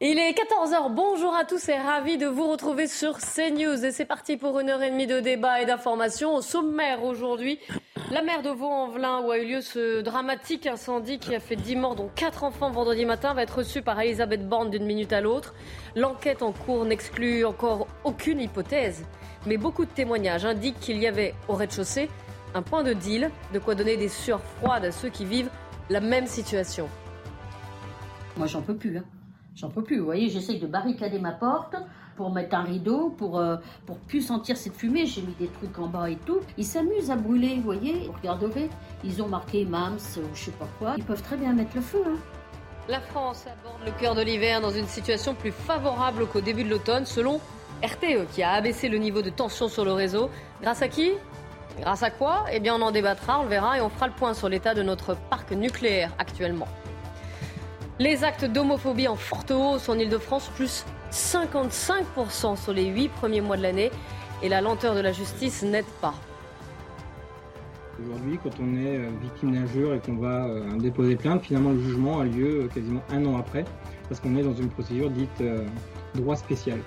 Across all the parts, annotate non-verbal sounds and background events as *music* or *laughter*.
Il est 14h, bonjour à tous et ravi de vous retrouver sur CNews. Et c'est parti pour une heure et demie de débat et d'information. Au sommaire aujourd'hui, la mer de Vaux-en-Velin, où a eu lieu ce dramatique incendie qui a fait 10 morts, dont 4 enfants vendredi matin, va être reçue par Elisabeth Borne d'une minute à l'autre. L'enquête en cours n'exclut encore aucune hypothèse, mais beaucoup de témoignages indiquent qu'il y avait au rez-de-chaussée un point de deal, de quoi donner des sueurs froides à ceux qui vivent la même situation. Moi, j'en peux plus. Hein. J'en peux plus. Vous voyez, j'essaye de barricader ma porte pour mettre un rideau, pour, euh, pour plus sentir cette fumée. J'ai mis des trucs en bas et tout. Ils s'amusent à brûler, vous voyez. Vous regarderez, ils ont marqué MAMS ou je sais pas quoi. Ils peuvent très bien mettre le feu. Hein. La France aborde le cœur de l'hiver dans une situation plus favorable qu'au début de l'automne, selon RTE, qui a abaissé le niveau de tension sur le réseau. Grâce à qui? Grâce à quoi? Eh bien, on en débattra, on le verra, et on fera le point sur l'état de notre parc nucléaire actuellement. Les actes d'homophobie en forte hausse en Ile-de-France, plus 55% sur les 8 premiers mois de l'année. Et la lenteur de la justice n'aide pas. Aujourd'hui, quand on est euh, victime d'injure et qu'on va euh, déposer plainte, finalement le jugement a lieu euh, quasiment un an après, parce qu'on est dans une procédure dite droit spécial.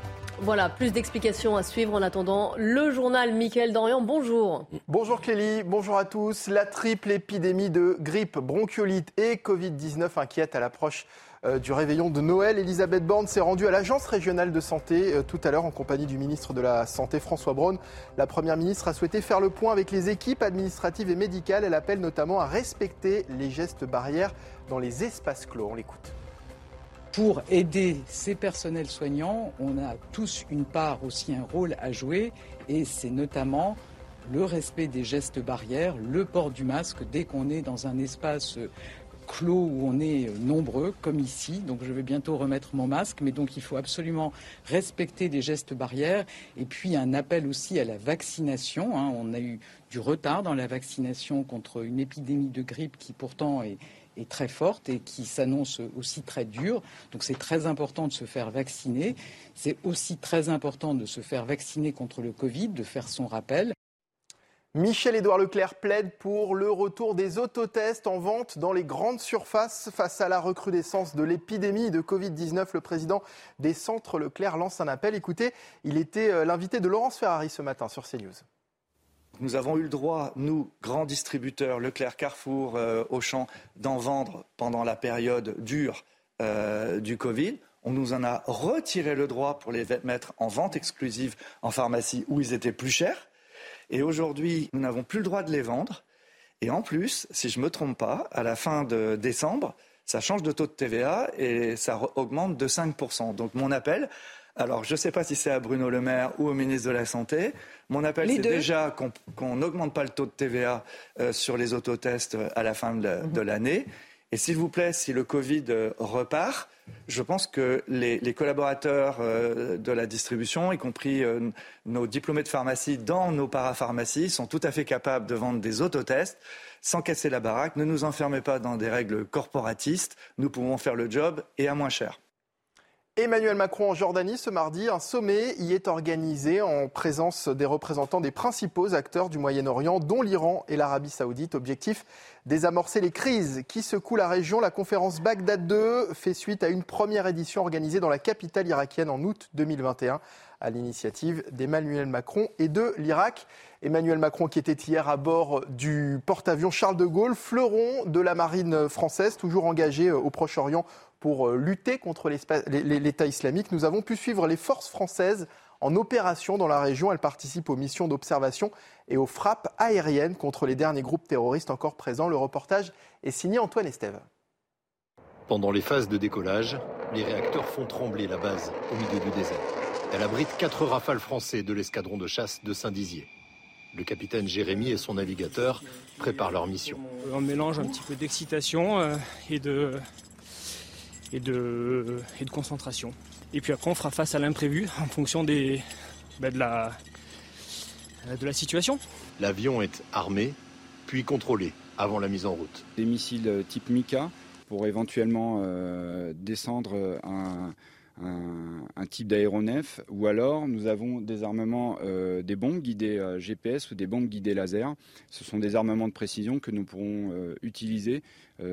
Voilà, plus d'explications à suivre en attendant le journal Mickaël Dorian. Bonjour. Bonjour Clélie, bonjour à tous. La triple épidémie de grippe, bronchiolite et Covid-19 inquiète à l'approche euh, du réveillon de Noël. Elisabeth Borne s'est rendue à l'Agence régionale de santé euh, tout à l'heure en compagnie du ministre de la Santé François Braun. La Première ministre a souhaité faire le point avec les équipes administratives et médicales. Elle appelle notamment à respecter les gestes barrières dans les espaces clos. On l'écoute. Pour aider ces personnels soignants, on a tous une part aussi un rôle à jouer et c'est notamment le respect des gestes barrières, le port du masque dès qu'on est dans un espace clos où on est nombreux, comme ici. Donc je vais bientôt remettre mon masque, mais donc il faut absolument respecter des gestes barrières. Et puis un appel aussi à la vaccination. Hein. On a eu du retard dans la vaccination contre une épidémie de grippe qui pourtant est, est très forte et qui s'annonce aussi très dure. Donc c'est très important de se faire vacciner. C'est aussi très important de se faire vacciner contre le Covid, de faire son rappel. Michel-Édouard Leclerc plaide pour le retour des autotests en vente dans les grandes surfaces face à la recrudescence de l'épidémie de Covid-19. Le président des centres Leclerc lance un appel. Écoutez, il était euh, l'invité de Laurence Ferrari ce matin sur CNews. Nous avons eu le droit, nous, grands distributeurs, Leclerc, Carrefour, euh, Auchan, d'en vendre pendant la période dure euh, du Covid. On nous en a retiré le droit pour les mettre en vente exclusive en pharmacie où ils étaient plus chers. Et aujourd'hui, nous n'avons plus le droit de les vendre. Et en plus, si je ne me trompe pas, à la fin de décembre, ça change de taux de TVA et ça augmente de 5%. Donc mon appel, alors je ne sais pas si c'est à Bruno Le Maire ou au ministre de la Santé, mon appel, c'est déjà qu'on n'augmente pas le taux de TVA euh, sur les autotests euh, à la fin de mhm. l'année. Et s'il vous plaît, si le Covid euh, repart, je pense que les, collaborateurs de la distribution, y compris nos diplômés de pharmacie dans nos parapharmacies, sont tout à fait capables de vendre des autotests sans casser la baraque. Ne nous enfermez pas dans des règles corporatistes. Nous pouvons faire le job et à moins cher. Emmanuel Macron en Jordanie ce mardi, un sommet y est organisé en présence des représentants des principaux acteurs du Moyen-Orient, dont l'Iran et l'Arabie saoudite. Objectif désamorcer les crises qui secouent la région. La conférence Bagdad 2 fait suite à une première édition organisée dans la capitale irakienne en août 2021 à l'initiative d'Emmanuel Macron et de l'Irak. Emmanuel Macron qui était hier à bord du porte-avions Charles de Gaulle, fleuron de la marine française, toujours engagé au Proche-Orient pour euh, lutter contre l'État islamique. Nous avons pu suivre les forces françaises en opération dans la région. Elles participent aux missions d'observation et aux frappes aériennes contre les derniers groupes terroristes encore présents. Le reportage est signé Antoine Estève. Pendant les phases de décollage, les réacteurs font trembler la base au milieu du désert. Elle abrite quatre rafales français de l'escadron de chasse de Saint-Dizier. Le capitaine Jérémy et son navigateur préparent leur mission. On mélange un petit peu d'excitation euh, et de, et de, et de concentration. Et puis après, on fera face à l'imprévu en fonction des, bah, de, la, de la situation. L'avion est armé, puis contrôlé avant la mise en route. Des missiles type Mika pour éventuellement euh, descendre un, un, type d'aéronef, ou alors nous avons des armements, euh, des bombes guidées euh, GPS ou des bombes guidées laser. Ce sont des armements de précision que nous pourrons euh, utiliser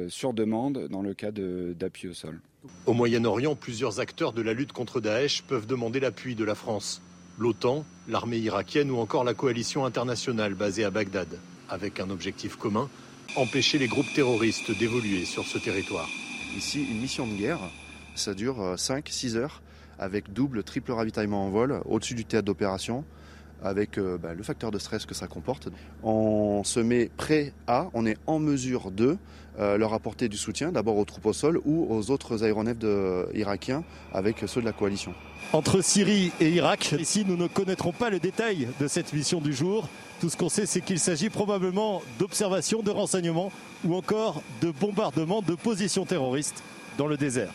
sur demande dans le cas d'appui au sol. Au Moyen-Orient, plusieurs acteurs de la lutte contre Daesh peuvent demander l'appui de la France. L'OTAN, l'armée irakienne ou encore la coalition internationale basée à Bagdad, avec un objectif commun, empêcher les groupes terroristes d'évoluer sur ce territoire. Ici, une mission de guerre ça dure 5-6 euh, heures avec double, triple ravitaillement en vol au-dessus du théâtre d'opération avec euh, bah, le facteur de stress que ça comporte. On se met prêt à, on est en mesure de euh, leur apporter du soutien, d'abord aux troupes au sol ou aux autres aéronefs irakiens avec ceux de la coalition. Entre Syrie et Irak, ici nous ne connaîtrons pas le détail de cette mission du jour. Tout ce qu'on sait, c'est qu'il s'agit probablement d'observations, de renseignements ou encore de bombardements de positions terroristes dans le désert.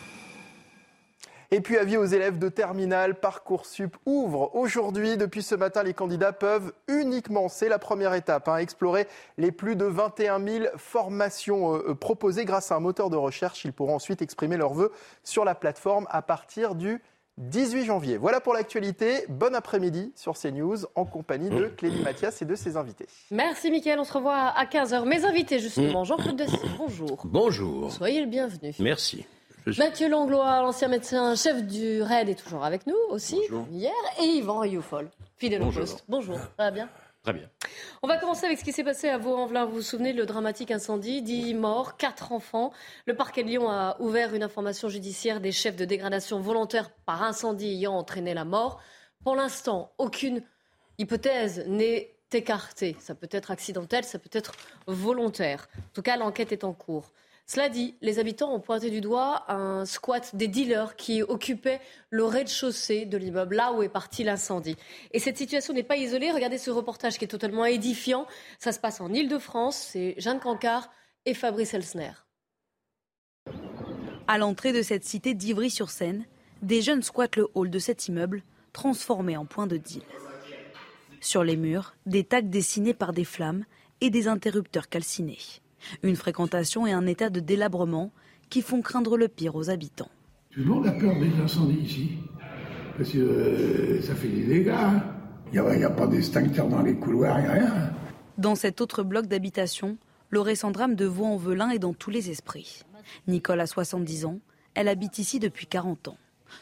Et puis avis aux élèves de terminale, Parcoursup ouvre aujourd'hui. Depuis ce matin, les candidats peuvent uniquement, c'est la première étape, hein, explorer les plus de 21 000 formations euh, euh, proposées grâce à un moteur de recherche. Ils pourront ensuite exprimer leurs vœux sur la plateforme à partir du 18 janvier. Voilà pour l'actualité. Bon après-midi sur CNews en compagnie de Clélie Mathias et de ses invités. Merci Mickaël, on se revoit à 15h. Mes invités justement, Jean-Claude Dessy, bonjour. Bonjour. Soyez le bienvenu. Merci. Mathieu Langlois, l'ancien médecin chef du RAID, est toujours avec nous aussi, hier. Et Yvan Rioufol, fidèle au poste. Bonjour, ça va bien? Très bien. On va commencer avec ce qui s'est passé à Vaux-en-Velin. Vous vous souvenez, le dramatique incendie, 10 morts, 4 enfants. Le parquet de Lyon a ouvert une information judiciaire des chefs de dégradation volontaire par incendie ayant entraîné la mort. Pour l'instant, aucune hypothèse n'est écartée. Ça peut être accidentel, ça peut être volontaire. En tout cas, l'enquête est en cours. Cela dit, les habitants ont pointé du doigt un squat des dealers qui occupait le rez-de-chaussée de l'immeuble, là où est parti l'incendie. Et cette situation n'est pas isolée. Regardez ce reportage qui est totalement édifiant. Ça se passe en Ile-de-France. C'est Jeanne Cancard et Fabrice Elsner. À l'entrée de cette cité d'Ivry-sur-Seine, des jeunes squattent le hall de cet immeuble, transformé en point de deal. Sur les murs, des tags dessinés par des flammes et des interrupteurs calcinés. Une fréquentation et un état de délabrement qui font craindre le pire aux habitants. Tout le monde a peur des incendies ici, parce que euh, ça fait des dégâts. Il n'y a, pas d'extincteur dans les couloirs, il n'y a rien. Dans cet autre bloc d'habitation, le récent drame de Vaux-en-Velin est dans tous les esprits. Nicole a 70 ans, elle habite ici depuis 40 ans.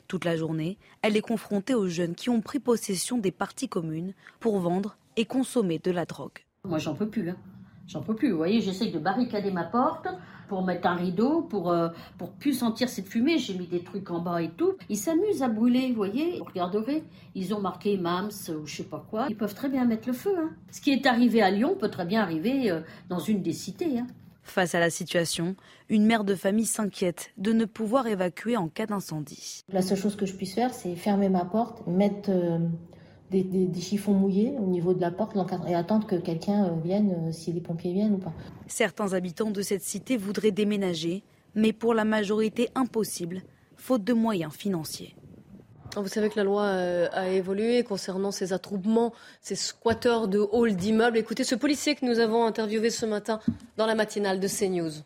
Toute la journée, elle est confrontée aux jeunes qui ont pris possession des parties communes pour vendre et consommer de la drogue. Moi, j'en peux plus. Hein. J'en peux plus. Vous voyez, j'essaye de barricader ma porte pour mettre un rideau, pour, euh, pour plus sentir cette fumée. J'ai mis des trucs en bas et tout. Ils s'amusent à brûler, vous voyez. Vous regarderez, ils ont marqué MAMS ou je sais pas quoi. Ils peuvent très bien mettre le feu. Hein. Ce qui est arrivé à Lyon peut très bien arriver euh, dans une des cités. Hein. Face à la situation, une mère de famille s'inquiète de ne pouvoir évacuer en cas d'incendie. La seule chose que je puisse faire, c'est fermer ma porte, mettre euh, des, chiffons mouillés au niveau de la porte et attendre que quelqu'un euh, vienne, euh, si les pompiers viennent ou pas. Certains habitants de cette cité voudraient déménager, mais pour la majorité impossible, faute de moyens financiers. Vous savez que la loi euh, a évolué concernant ces attroupements, ces squatteurs de halls d'immeubles. Écoutez ce policier que nous avons interviewé ce matin dans la matinale de CNews.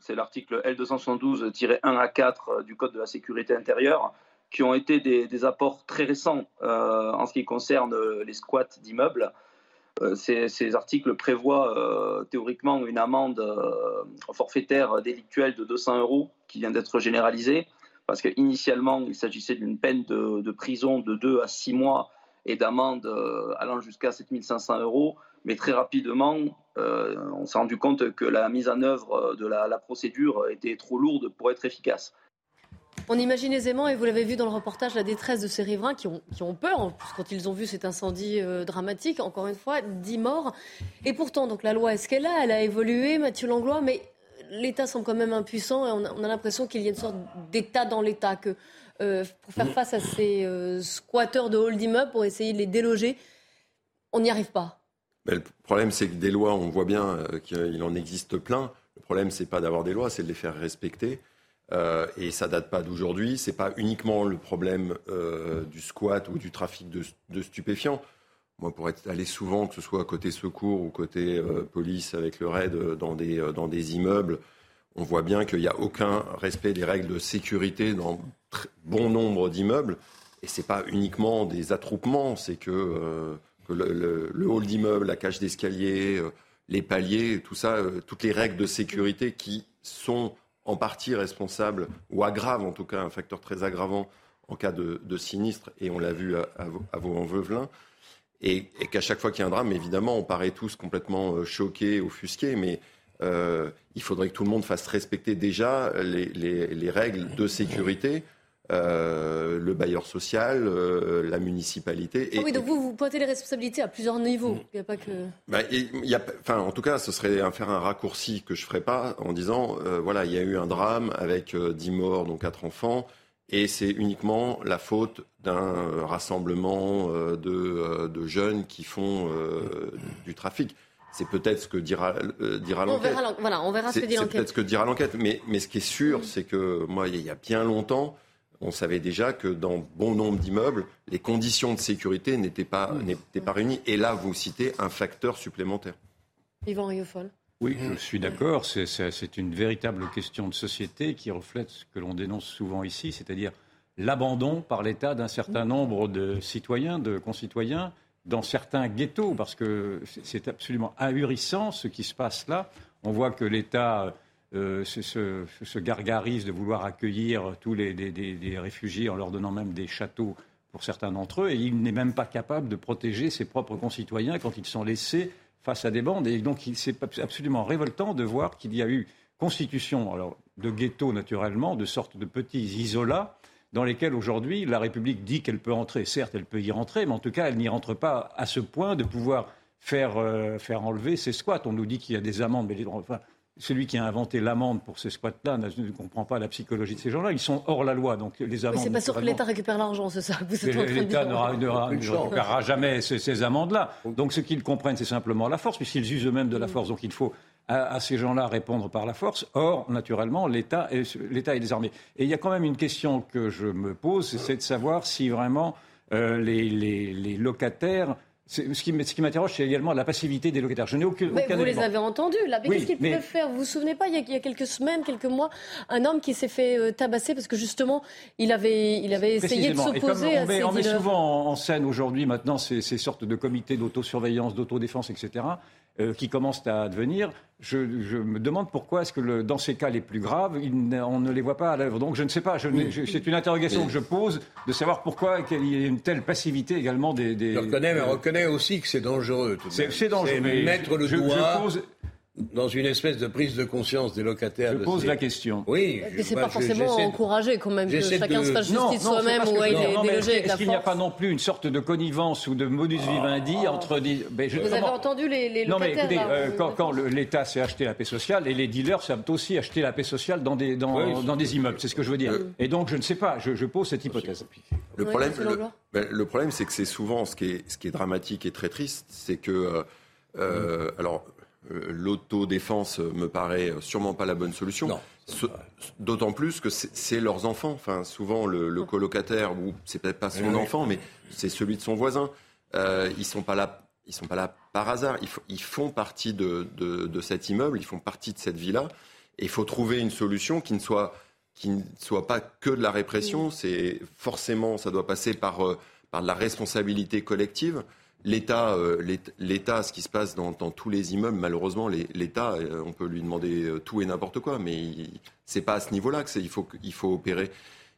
C'est l'article L272-1 à 4 du Code de la sécurité intérieure qui ont été des, apports très récents euh, en ce qui concerne euh, les squats d'immeubles. Euh, ces, articles prévoient théoriquement une amende forfaitaire délictuelle de 200 euros qui vient d'être généralisée, parce qu'initialement, il s'agissait d'une peine de, prison de 2 à 6 mois et d'amende allant jusqu'à 7500 euros. Mais très rapidement, on s'est rendu compte que la mise en œuvre de la procédure était trop lourde pour être efficace. On imagine aisément, et vous l'avez vu dans le reportage, la détresse de ces riverains qui ont, qui ont peur quand ils ont vu cet incendie euh, dramatique. Encore une fois, 10 morts. Et pourtant, donc la loi, est-ce qu'elle a? Elle a évolué, Mathieu Langlois, mais l'État semble quand même impuissant et on a, l'impression qu'il y a une sorte d'État dans l'État, que euh, pour faire face à ces euh, squatteurs de hall d'immeubles, pour essayer de les déloger, on n'y arrive pas. le problème, c'est que des lois, on voit bien qu'il en existe plein. Le problème, c'est pas d'avoir des lois, c'est de les faire respecter. Euh, et ça date pas d'aujourd'hui. C'est pas uniquement le problème euh, du squat ou du trafic de, stupéfiants. Moi, pour être allé souvent, que ce soit côté secours ou côté euh, police avec le raid dans des, dans des immeubles, on voit bien qu'il n'y a aucun respect des règles de sécurité dans bon nombre d'immeubles. Et c'est pas uniquement des attroupements, c'est que, le, hall d'immeuble, la cage d'escalier, les paliers, tout ça, toutes les règles de sécurité qui sont en partie responsables, ou aggravent en tout cas un facteur très aggravant en cas de, sinistre, et on l'a vu à, à, Vaux-en-Veuvelin, et, qu'à chaque fois qu'il y a un drame, évidemment, on paraît tous complètement euh, choqués, offusqués, mais euh, il faudrait que tout le monde fasse respecter déjà les, règles de sécurité. Euh, le bailleur social, la municipalité. Ah oui, donc vous, vous pointez les responsabilités à plusieurs niveaux. Il n'y a pas que. Bah, y a, enfin, en tout cas, ce serait faire un raccourci que je ne ferais pas en disant voilà, il y a eu un drame avec 10 morts, dont 4 enfants et c'est uniquement la faute d'un rassemblement euh, euh, de, jeunes qui font euh, du trafic. C'est peut-être ce que dira, dira l'enquête. Voilà, on verra ce que dit l'enquête. C'est peut-être ce que dira l'enquête. Mais, mais ce qui est sûr, c'est que moi, il y a bien longtemps, on savait déjà que dans bon nombre d'immeubles, les conditions de sécurité n'étaient pas, n'étaient pas réunies. Et là, vous citez un facteur supplémentaire. Yvan Riofol. Oui, je suis d'accord. C'est une véritable question de société qui reflète ce que l'on dénonce souvent ici, c'est-à-dire l'abandon par l'État d'un certain nombre de citoyens, de concitoyens, dans certains ghettos, parce que c'est absolument ahurissant ce qui se passe là. On voit que l'État euh, se, de vouloir accueillir tous les, réfugiés en leur donnant même des châteaux pour certains d'entre eux, et il n'est même pas capable de protéger ses propres concitoyens quand ils sont laissés face à des bandes. Et donc, c'est absolument révoltant de voir qu'il y a eu constitution alors, de ghettos, naturellement, de sortes de petits isolats dans lesquels aujourd'hui la République dit qu'elle peut entrer. Certes, elle peut y rentrer, mais en tout cas, elle n'y rentre pas à ce point de pouvoir faire, euh, faire enlever ses squats. On nous dit qu'il y a des amendes, mais enfin, celui qui a inventé l'amende pour ces squats-là ne comprend pas la psychologie de ces gens-là. Ils sont hors la loi, donc les amendes. c'est pas sûr que l'État récupère l'argent, c'est ça L'État ne récupérera jamais ces, amendes-là. Donc ce qu'ils comprennent, c'est simplement la force, puisqu'ils usent eux-mêmes de la force. Donc il faut à, ces gens-là répondre par la force. Or, naturellement, l'État est, est désarmé. Et il y a quand même une question que je me pose, c'est de savoir si vraiment euh, les locataires ce qui, m'interroge, c'est également la passivité des locataires. Je n'ai aucun, mais Vous les avez entendus, là. Mais qu'est-ce qu'ils peuvent faire? Vous vous souvenez pas, il y, a, quelques semaines, quelques mois, un homme qui s'est fait euh, tabasser parce que justement, il avait, il avait essayé de s'opposer à met, On met souvent en scène aujourd'hui, maintenant, ces, ces sortes de comités d'autosurveillance, d'autodéfense, etc., euh, qui commencent à advenir, je, me demande pourquoi est-ce que dans ces cas les plus graves, on ne les voit pas à l'œuvre. Donc je ne sais pas, c'est une interrogation que je pose de savoir pourquoi il y a une telle passivité également des... des je reconnais, mais reconnais aussi que c'est dangereux. C'est dangereux. Mais mettre le doigt... pose dans une espèce de prise de conscience des locataires. Je pose la question. Oui. Mais c'est pas forcément encouragé quand même que chacun se fasse justice soi-même ou aille déloger avec Est-ce qu'il n'y a pas non plus une sorte de connivence ou de modus vivendi ah. entre... Ben, Vous avez entendu les, locataires Non mais écoutez, euh, quand, l'État s'est acheté la paix sociale, et les dealers savent aussi acheter la paix sociale dans des, dans, dans des immeubles, c'est ce que je veux dire. Et donc je ne sais pas, je, pose cette hypothèse. Le problème, ben, le, problème c'est que c'est souvent ce qui, est, ce qui est dramatique et très triste, c'est que... Euh, euh alors, euh, l'autodéfense me paraît sûrement pas la bonne solution. D'autant plus que c'est leurs enfants. Enfin, souvent le, colocataire, ou c'est peut-être pas son enfant, mais c'est celui de son voisin. Euh, ils sont pas là. Ils sont pas là par hasard. Ils, font partie de, cet immeuble. Ils font partie de cette villa. Et il faut trouver une solution qui ne soit qui ne soit pas que de la répression. C'est forcément, ça doit passer par euh, par de la responsabilité collective. L'État, euh, l'État, ce qui se passe dans, tous les immeubles, malheureusement, l'État, euh, on peut lui demander euh, tout et n'importe quoi, mais c'est pas à ce niveau-là qu'il faut, faut opérer.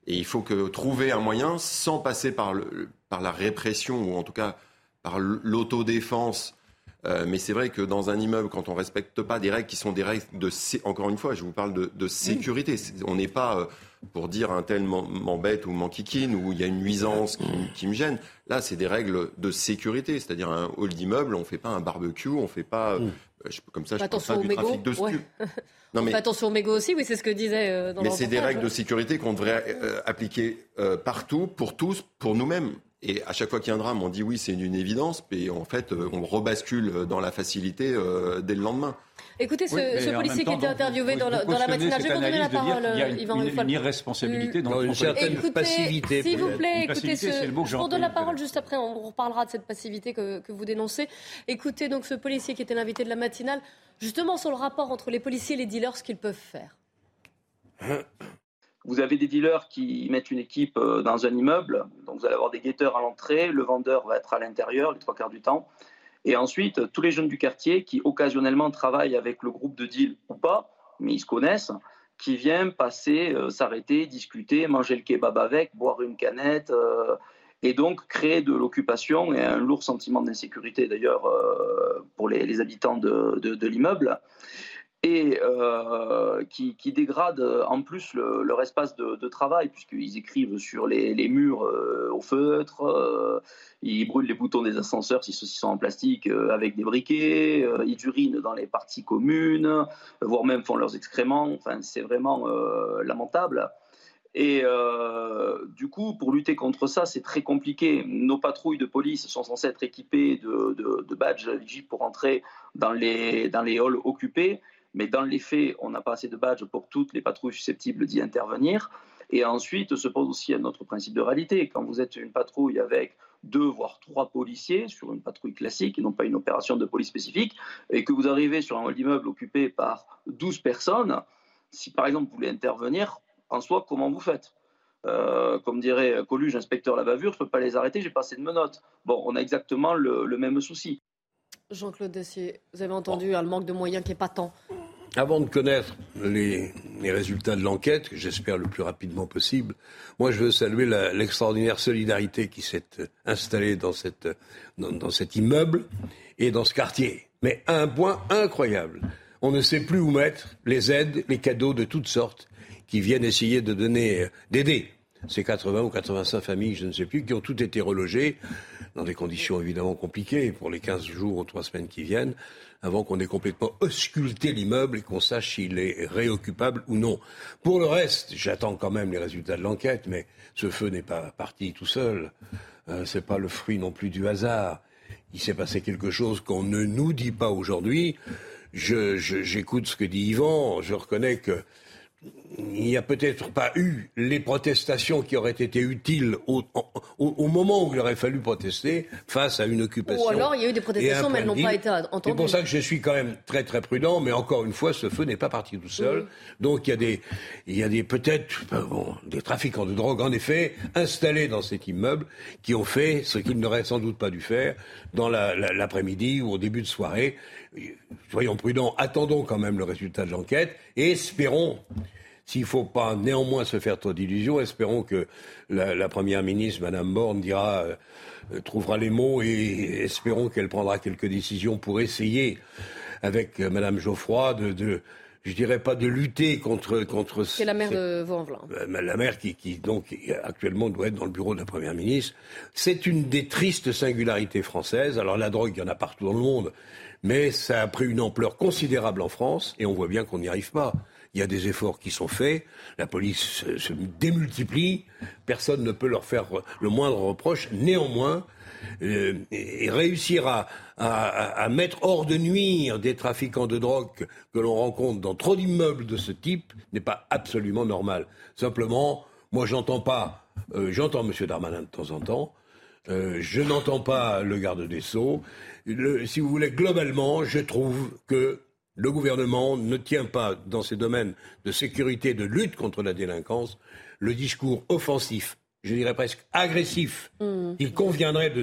Et il faut que trouver un moyen, sans passer par, le, par la répression ou en tout cas par l'autodéfense. mais c'est vrai que dans un immeuble, quand on respecte pas des règles qui sont des règles de, encore une fois, je vous parle de, sécurité. On n'est pas pour dire un tel m'embête ou m'enquiquine ou il y a une nuisance qui, me gêne. Là, c'est des règles de sécurité, c'est-à-dire un hall d'immeuble, on ne fait pas un barbecue, on ne fait pas mmh. euh, comme ça, je pense pas du trafic de. *laughs* Non, mais, attention aux mégots aussi, oui, c'est ce que disait euh, dans Mais c'est des règles de sécurité qu'on devrait euh, appliquer partout, pour tous, pour nous-mêmes. Et à chaque fois qu'il y a un drame, on dit oui, c'est une évidence, et en fait, on rebascule dans la facilité dès le lendemain. Écoutez, ce, policier qui était interviewé dans, la, matinale, je vais vous donner la parole, Yvan Il y a une, irresponsabilité dans une certaine passivité. S'il vous plaît, écoutez, ce, je vous donne la parole juste après, on reparlera de cette passivité que, que vous dénoncez. Écoutez donc ce policier qui était l'invité de la matinale, justement sur le rapport entre les policiers et les dealers, ce qu'ils peuvent faire. *clears throat* Vous avez des dealers qui mettent une équipe euh, dans un immeuble, donc vous allez avoir des guetteurs à l'entrée, le vendeur va être à l'intérieur les trois quarts du temps. Et ensuite, tous les jeunes du quartier qui occasionnellement travaillent avec le groupe de deal ou pas, mais ils se connaissent, qui viennent passer, euh, s'arrêter, discuter, manger le kebab avec, boire une canette, euh, et donc créer de l'occupation et un lourd sentiment d'insécurité d'ailleurs pour les, habitants de l'immeuble et euh, qui, qui, dégrade euh, en plus leur espace de, travail, puisqu'ils écrivent sur les, murs euh, au feutre, ils brûlent les boutons des ascenseurs si ceux-ci sont en plastique avec des briquets, ils urinent dans les parties communes, voire même font leurs excréments. Enfin, c'est vraiment lamentable. Et du coup, pour lutter contre ça, c'est très compliqué. Nos patrouilles de police sont censées être équipées de, de, de badges pour entrer dans les halls occupés. Mais dans les faits, on n'a pas assez de badges pour toutes les patrouilles susceptibles d'y intervenir. Et ensuite se pose aussi un autre principe de réalité. Quand vous êtes une patrouille avec deux voire trois policiers sur une patrouille classique et non pas une opération de police spécifique, et que vous arrivez sur un hall d'immeuble occupé par 12 personnes, si par exemple vous voulez intervenir, en soi, comment vous faites? Euh, comme dirait Coluche, inspecteur la bavure, je ne peux pas les arrêter, j'ai pas assez de menottes. Bon, on a exactement le, même souci. Jean-Claude Dessier, vous avez entendu un manque de moyens qui est patent. Avant de connaître les, résultats de l'enquête, que j'espère le plus rapidement possible, moi je veux saluer l'extraordinaire solidarité qui s'est installée dans, cet immeuble et dans ce quartier. Mais à un point incroyable, on ne sait plus où mettre les aides, les cadeaux de toutes sortes qui viennent essayer de donner, d'aider ces 80 ou 85 familles, je ne sais plus, qui ont toutes été relogées dans des conditions évidemment compliquées pour les 15 jours ou 3 semaines qui viennent avant qu'on ait complètement ausculté l'immeuble et qu'on sache s'il est réoccupable ou non. Pour le reste, j'attends quand même les résultats de l'enquête, mais ce feu n'est pas parti tout seul. Euh, Ce n'est pas le fruit non plus du hasard. Il s'est passé quelque chose qu'on ne nous dit pas aujourd'hui. J'écoute ce que dit Yvan. Je reconnais que il n'y a peut-être pas eu les protestations qui auraient été utiles au, moment où il aurait fallu protester face à une occupation. Ou alors il y a eu des protestations, mais elles n'ont pas été entendues. C'est pour ça que je suis quand même très très prudent, mais encore une fois, ce feu n'est pas parti tout seul. Donc il y a des, il y a des peut-être des trafiquants de drogue, en effet, installés dans cet immeuble, qui ont fait ce qu'ils n'auraient sans doute pas dû faire dans l'après-midi ou au début de soirée. Soyons prudents, attendons quand même le résultat de l'enquête et espérons s'il ne faut pas néanmoins se faire trop d'illusions, espérons que la, Première ministre, Madame Borne, dira, euh, trouvera les mots et espérons qu'elle prendra quelques décisions pour essayer, avec euh, Madame Geoffroy, de, de je dirais pas de lutter contre contre. C'est la maire de vaux euh, La maire qui, qui donc actuellement doit être dans le bureau de la première ministre. C'est une des tristes singularités françaises. Alors la drogue, il y en a partout dans le monde, mais ça a pris une ampleur considérable en France et on voit bien qu'on n'y arrive pas il y a des efforts qui sont faits, la police se, démultiplie, personne ne peut leur faire le moindre reproche. Néanmoins, euh, réussir à, mettre hors de nuire des trafiquants de drogue que, l'on rencontre dans trop d'immeubles de ce type n'est pas absolument normal. Simplement, moi j'entends pas, euh, j'entends M. Darmanin de temps en temps, euh, je n'entends pas le garde des Sceaux. si vous voulez, globalement, je trouve que le gouvernement ne tient pas, dans ces domaines de sécurité, de lutte contre la délinquance, le discours offensif je dirais presque agressif, mmh. il conviendrait de,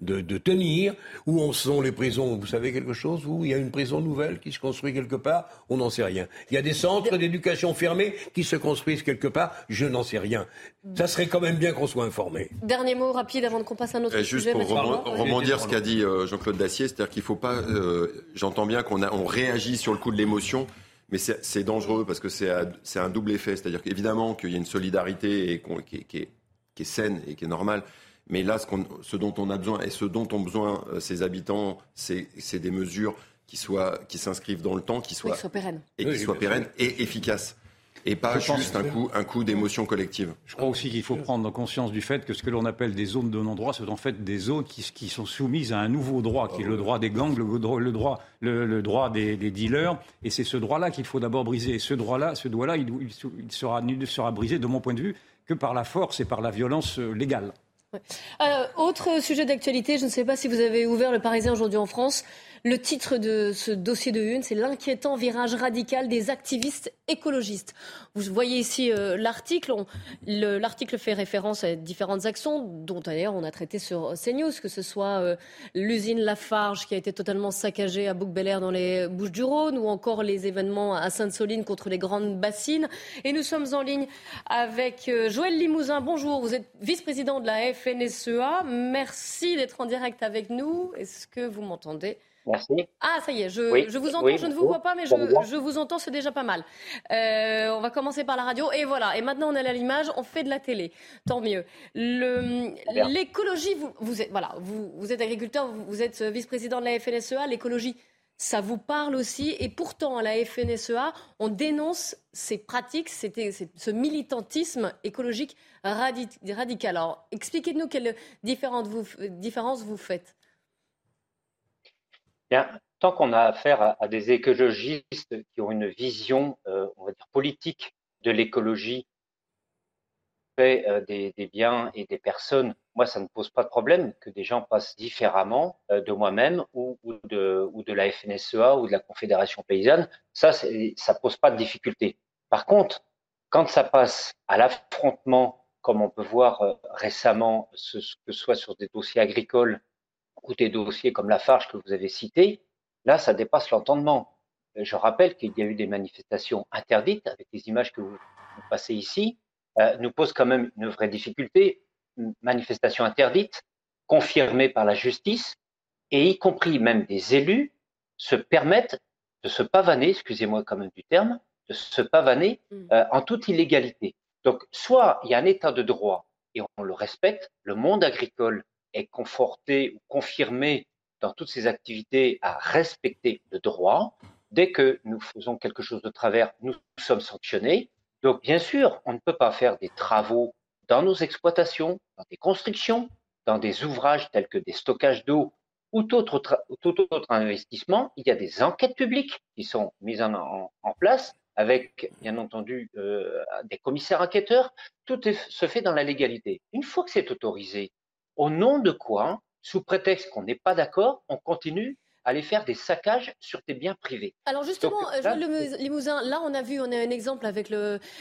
de, tenir. Où en sont les prisons Vous savez quelque chose Où il y a une prison nouvelle qui se construit quelque part? On n'en sait rien. Il y a des centres d'éducation fermés qui se construisent quelque part? Je n'en sais rien. Ça serait quand même bien qu'on soit informé. Dernier mot rapide avant qu'on passe à un autre sujet. Juste pour rebondir ce qu'a dit euh, Jean-Claude Dacier, c'est-à-dire qu'il ne faut pas... Euh, j'entends bien qu'on on réagit sur le coup de l'émotion. Mais c'est dangereux parce que c'est un double effet. C'est-à-dire qu'évidemment qu'il y a une solidarité et qui, qui, est, qui, est, saine et qui est normale. Mais là, ce, ce, dont on a besoin et ce dont ont besoin euh, ces habitants, c'est des mesures qui soient qui s'inscrivent dans le temps, qui soient, pérennes et qui soient pérennes et efficaces et pas juste un coup, un coup d'émotion collective. Je crois aussi qu'il faut prendre conscience du fait que ce que l'on appelle des zones de non-droit, ce sont en fait des zones qui, qui, sont soumises à un nouveau droit, qui est le droit des gangs, le droit, le droit, le, droit des, des, dealers. Et c'est ce droit-là qu'il faut d'abord briser. Et ce droit-là, ce droit-là, il, il, sera, il ne sera brisé, de mon point de vue, que par la force et par la violence euh, légale. Euh, autre sujet d'actualité, je ne sais pas si vous avez ouvert le Parisien aujourd'hui en France. Le titre de ce dossier de une, c'est l'inquiétant virage radical des activistes écologistes. Vous voyez ici euh, l'article. L'article fait référence à différentes actions, dont d'ailleurs on a traité sur CNews, que ce soit euh, l'usine Lafarge qui a été totalement saccagée à bouc dans les Bouches-du-Rhône, ou encore les événements à Sainte-Soline contre les grandes bassines. Et nous sommes en ligne avec euh, Joël Limousin. Bonjour, vous êtes vice-président de la FNSEA. Merci d'être en direct avec nous. Est-ce que vous m'entendez? Merci. Ah, ça y est, je, vous entends, je ne vous vois pas, mais je, vous entends, c'est déjà pas mal. Euh, on va commencer par la radio, et voilà. Et maintenant, on est à l'image, on fait de la télé. Tant mieux. L'écologie, vous, vous, êtes, voilà, vous, vous êtes agriculteur, vous, êtes vice-président de la FNSEA. L'écologie, ça vous parle aussi. Et pourtant, à la FNSEA, on dénonce ces pratiques, ce militantisme écologique radical. Alors, expliquez-nous quelle différence vous faites. Tant qu'on a affaire à, des écologistes qui ont une vision, euh, on va dire, politique de l'écologie, euh, des, biens et des personnes, moi, ça ne pose pas de problème que des gens passent différemment euh, de moi-même ou, de, la FNSEA ou de la Confédération paysanne. Ça, ça pose pas de difficulté. Par contre, quand ça passe à l'affrontement, comme on peut voir récemment, ce, que ce soit sur des dossiers agricoles ou des dossiers comme la Farge que vous avez cité, là, ça dépasse l'entendement. Euh, je rappelle qu'il y a eu des manifestations interdites avec les images que vous, passez ici, euh, nous pose quand même une vraie difficulté. Une manifestation interdite, confirmée par la justice, et y compris même des élus se permettent de se pavaner, excusez-moi quand même du terme, de se pavaner mm. euh, en toute illégalité. Donc, soit il y a un état de droit et on le respecte, le monde agricole est conforté ou confirmé dans toutes ses activités à respecter le droit. Dès que nous faisons quelque chose de travers, nous sommes sanctionnés. Donc, bien sûr, on ne peut pas faire des travaux dans nos exploitations, dans des constructions, dans des ouvrages tels que des stockages d'eau ou tout autre, investissement. Il y a des enquêtes publiques qui sont mises en, en, place avec, bien entendu, euh, des commissaires enquêteurs. Tout se fait dans la légalité. Une fois que c'est autorisé, au nom de quoi, sous prétexte qu'on n'est pas d'accord, on continue à aller faire des saccages sur des biens privés. Alors justement, Joël Limousin, là on a vu, on a un exemple avec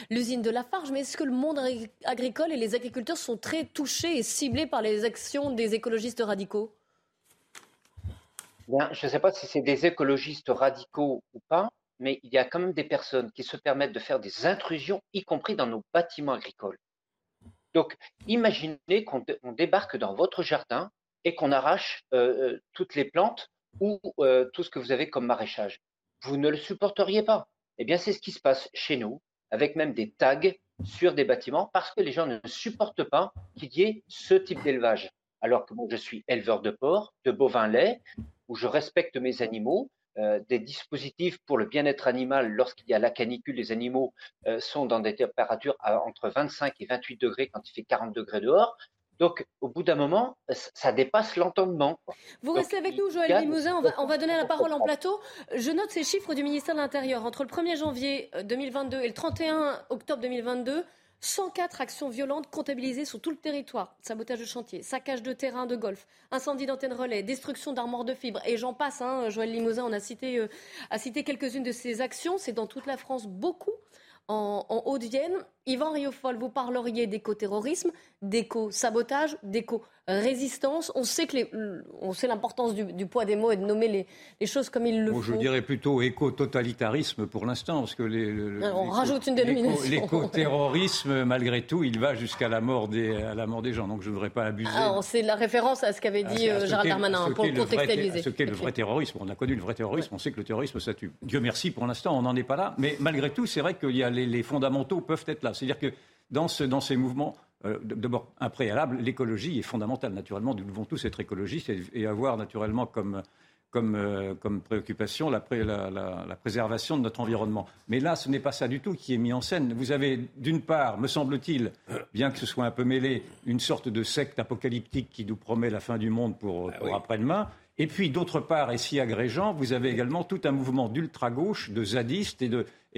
l'usine de Lafarge, mais est-ce que le monde agricole et les agriculteurs sont très touchés et ciblés par les actions des écologistes radicaux? Bien, je ne sais pas si c'est des écologistes radicaux ou pas, mais il y a quand même des personnes qui se permettent de faire des intrusions, y compris dans nos bâtiments agricoles. Donc, imaginez qu'on débarque dans votre jardin et qu'on arrache euh, euh, toutes les plantes ou euh, tout ce que vous avez comme maraîchage. Vous ne le supporteriez pas. Eh bien, c'est ce qui se passe chez nous, avec même des tags sur des bâtiments, parce que les gens ne supportent pas qu'il y ait ce type d'élevage. Alors que moi, je suis éleveur de porc, de bovins lait, où je respecte mes animaux, des dispositifs pour le bien-être animal lorsqu'il y a la canicule. Les animaux euh, sont dans des températures entre 25 et 28 degrés quand il fait 40 degrés dehors. Donc, au bout d'un moment, ça dépasse l'entendement. Vous restez avec nous, Joël Limousin. On va, on va, donner la parole en plateau. Je note ces chiffres du ministère de l'Intérieur. Entre le 1er janvier 2022 euh, et le 31 octobre 2022, 104 actions violentes comptabilisées sur tout le territoire. Sabotage de chantier, saccage de terrain de golf, incendie d'antenne relais, destruction d'armoires de fibres. Et j'en passe, hein, Joël Limousin, on a cité, euh, a cité quelques-unes de ces actions. C'est dans toute la France beaucoup. En, en Haute-Vienne, Yvan Riofol, vous parleriez d'éco-terrorisme, d'éco-sabotage, d'éco-résistance. On sait que on sait l'importance du, poids des mots et de nommer les, choses comme il le faut. Je dirais plutôt éco-totalitarisme pour l'instant, parce que les, on rajoute une dénomination. L'éco-terrorisme, malgré tout, il va jusqu'à la mort des à la mort des gens. Donc je ne voudrais pas abuser. Ah, c'est la référence à ce qu'avait dit euh, Gérald Darmanin pour contextualiser. Ce qu'est le vrai terrorisme. On a connu le vrai terrorisme. On sait que le terrorisme ça tue. Dieu merci, pour l'instant, on n'en est pas là. Mais malgré tout, c'est vrai que y a les fondamentaux peuvent être là. C'est-à-dire que dans, ces mouvements, euh, d'abord, un préalable, l'écologie est fondamentale. Naturellement, nous devons tous être écologistes et, avoir naturellement comme, euh, préoccupation la, préservation de notre environnement. Mais là, ce n'est pas ça du tout qui est mis en scène. Vous avez, d'une part, me semble-t-il, bien que ce soit un peu mêlé, une sorte de secte apocalyptique qui nous promet la fin du monde pour, ah après-demain. Et puis, d'autre part, et si agrégeant, vous avez également tout un mouvement d'ultra-gauche, de zadistes et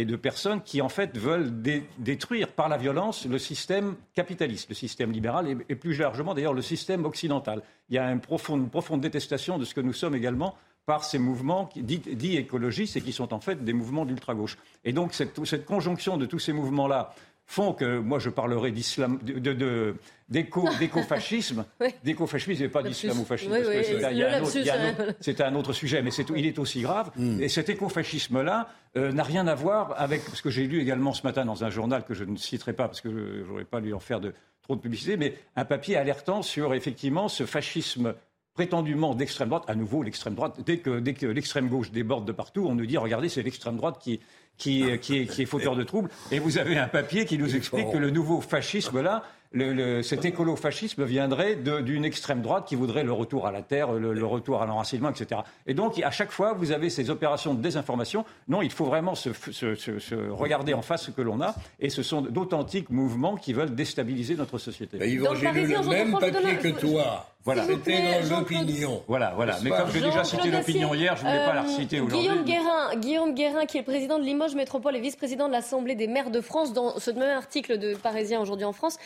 de, personnes qui, en fait, veulent détruire par la violence le système capitaliste, le système libéral et, plus largement, d'ailleurs, le système occidental. Il y a une profonde, détestation de ce que nous sommes également par ces mouvements dits, écologistes et qui sont en fait des mouvements d'ultra-gauche. Et donc cette, cette conjonction de tous ces mouvements-là font que moi je parlerai d'islam, de, de- de- d'éco, *laughs* d'écofascisme, d'écofascisme et pas d'islamofascisme. Oui, oui, un- un un autre- c'est un autre sujet, mais c'est, il est aussi grave. Hmm. Et cet écofascisme-là euh, n'a rien à voir avec ce que j'ai lu également ce matin dans un journal que je ne citerai pas parce que je n'aurais pas lui en faire de, trop de publicité, mais un papier alertant sur effectivement ce fascisme prétendument d'extrême droite. À nouveau, l'extrême droite, dès que, dès que l'extrême gauche déborde de partout, on nous dit regardez, c'est l'extrême droite qui, qui, qui, est, qui est fauteur de troubles. Et vous avez un papier qui nous explique que le nouveau fascisme là, le, le- cet écolo-fascisme viendrait d'une extrême droite qui voudrait le retour à la terre, le, le retour à l'enracinement, etc. Et donc, à chaque fois, vous avez ces opérations de désinformation. Non, il faut vraiment se, se- se- se regarder en face ce que l'on a. Et ce sont d'authentiques mouvements qui veulent déstabiliser notre société. Mais Yvan, j'ai lu le même papier que toi. Voilà. C'était dans l'opinion. Voilà, voilà. Mais comme j'ai déjà cité l'opinion hier, je ne voulais pas la euh, reciter aujourd'hui. Guillaume Guérin, Guillaume Guérin, qui est le président de Limoges Métropole et vice-président de l'Assemblée des maires de France, dans ce même article de Parisien aujourd'hui en France,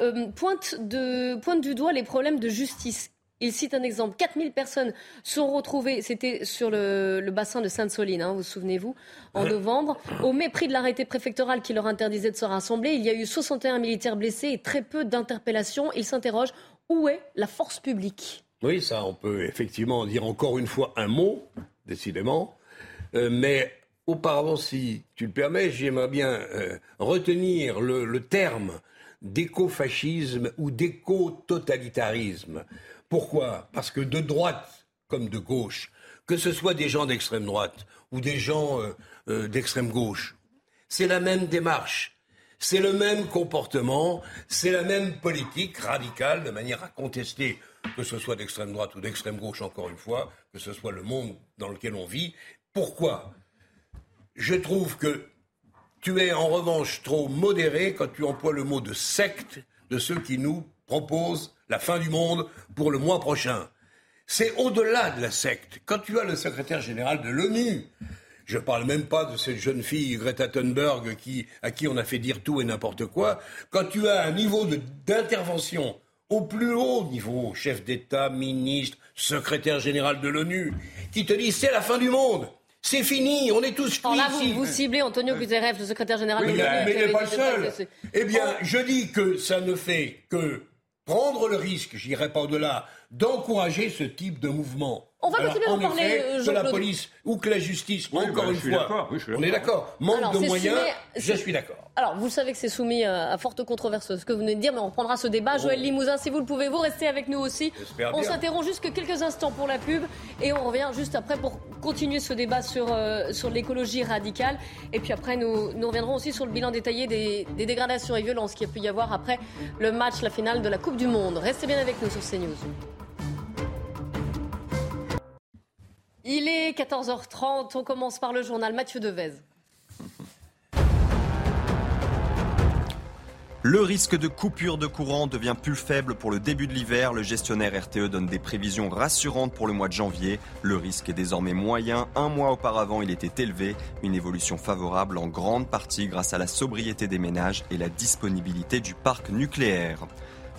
euh, pointe, de, pointe du doigt les problèmes de justice. Il cite un exemple. 4000 personnes sont retrouvées, c'était sur le, le bassin de Sainte-Soline, hein, vous vous souvenez-vous, en novembre. Au mépris de l'arrêté préfectoral qui leur interdisait de se rassembler, il y a eu 61 militaires blessés et très peu d'interpellations. Ils s'interrogent, où est la force publique? Oui, ça, on peut effectivement dire encore une fois un mot, décidément. Euh, mais auparavant, si tu le permets, j'aimerais bien euh, retenir le, terme d'écofascisme ou d'éco-totalitarisme. Pourquoi? Parce que de droite comme de gauche, que ce soit des gens d'extrême droite ou des gens euh, d'extrême gauche, c'est la même démarche. C'est le même comportement, c'est la même politique radicale de manière à contester, que ce soit d'extrême droite ou d'extrême gauche, encore une fois, que ce soit le monde dans lequel on vit. Pourquoi? Je trouve que tu es en revanche trop modéré quand tu emploies le mot de secte de ceux qui nous proposent la fin du monde pour le mois prochain. C'est au-delà de la secte. Quand tu as le secrétaire général de l'ONU, je ne parle même pas de cette jeune fille Greta Thunberg qui, à qui on a fait dire tout et n'importe quoi, quand tu as un niveau d'intervention au plus haut niveau, chef d'État, ministre, secrétaire général de l'ONU, qui te dit c'est la fin du monde, c'est fini, on est tous Alors là, vous, ciblez Antonio Guterres, le secrétaire général Oui, de l'ONU. mais il n'est pas le seul. Eh bien, je dis que ça ne fait que prendre le risque, j'irai pas au-delà, d'encourager ce type de mouvement. On va Alors, continuer d'en en parler, effet, euh, que la police ou que la justice, Oui, encore bah, une je suis fois, d'accord, oui, je suis on est d'accord, manque Alors, de moyens, soumis- je suis d'accord. Alors, vous savez que c'est soumis à forte controverse, ce que vous venez de dire, mais on reprendra ce débat. Joël Limousin, si vous le pouvez, vous restez avec nous aussi. J'espère On s'interrompt juste que quelques instants pour la pub et on revient juste après pour continuer ce débat sur, euh, sur l'écologie radicale. Et puis après, nous, nous reviendrons aussi sur le bilan détaillé des, des dégradations et violences qu'il y a pu y avoir après le match, la finale de la Coupe du Monde. Restez bien avec nous sur CNews. Il est 14h30, on commence par le journal Mathieu Devez. Le risque de coupure de courant devient plus faible pour le début de l'hiver. Le gestionnaire RTE donne des prévisions rassurantes pour le mois de janvier. Le risque est désormais moyen. Un mois auparavant, il était élevé. Une évolution favorable en grande partie grâce à la sobriété des ménages et la disponibilité du parc nucléaire.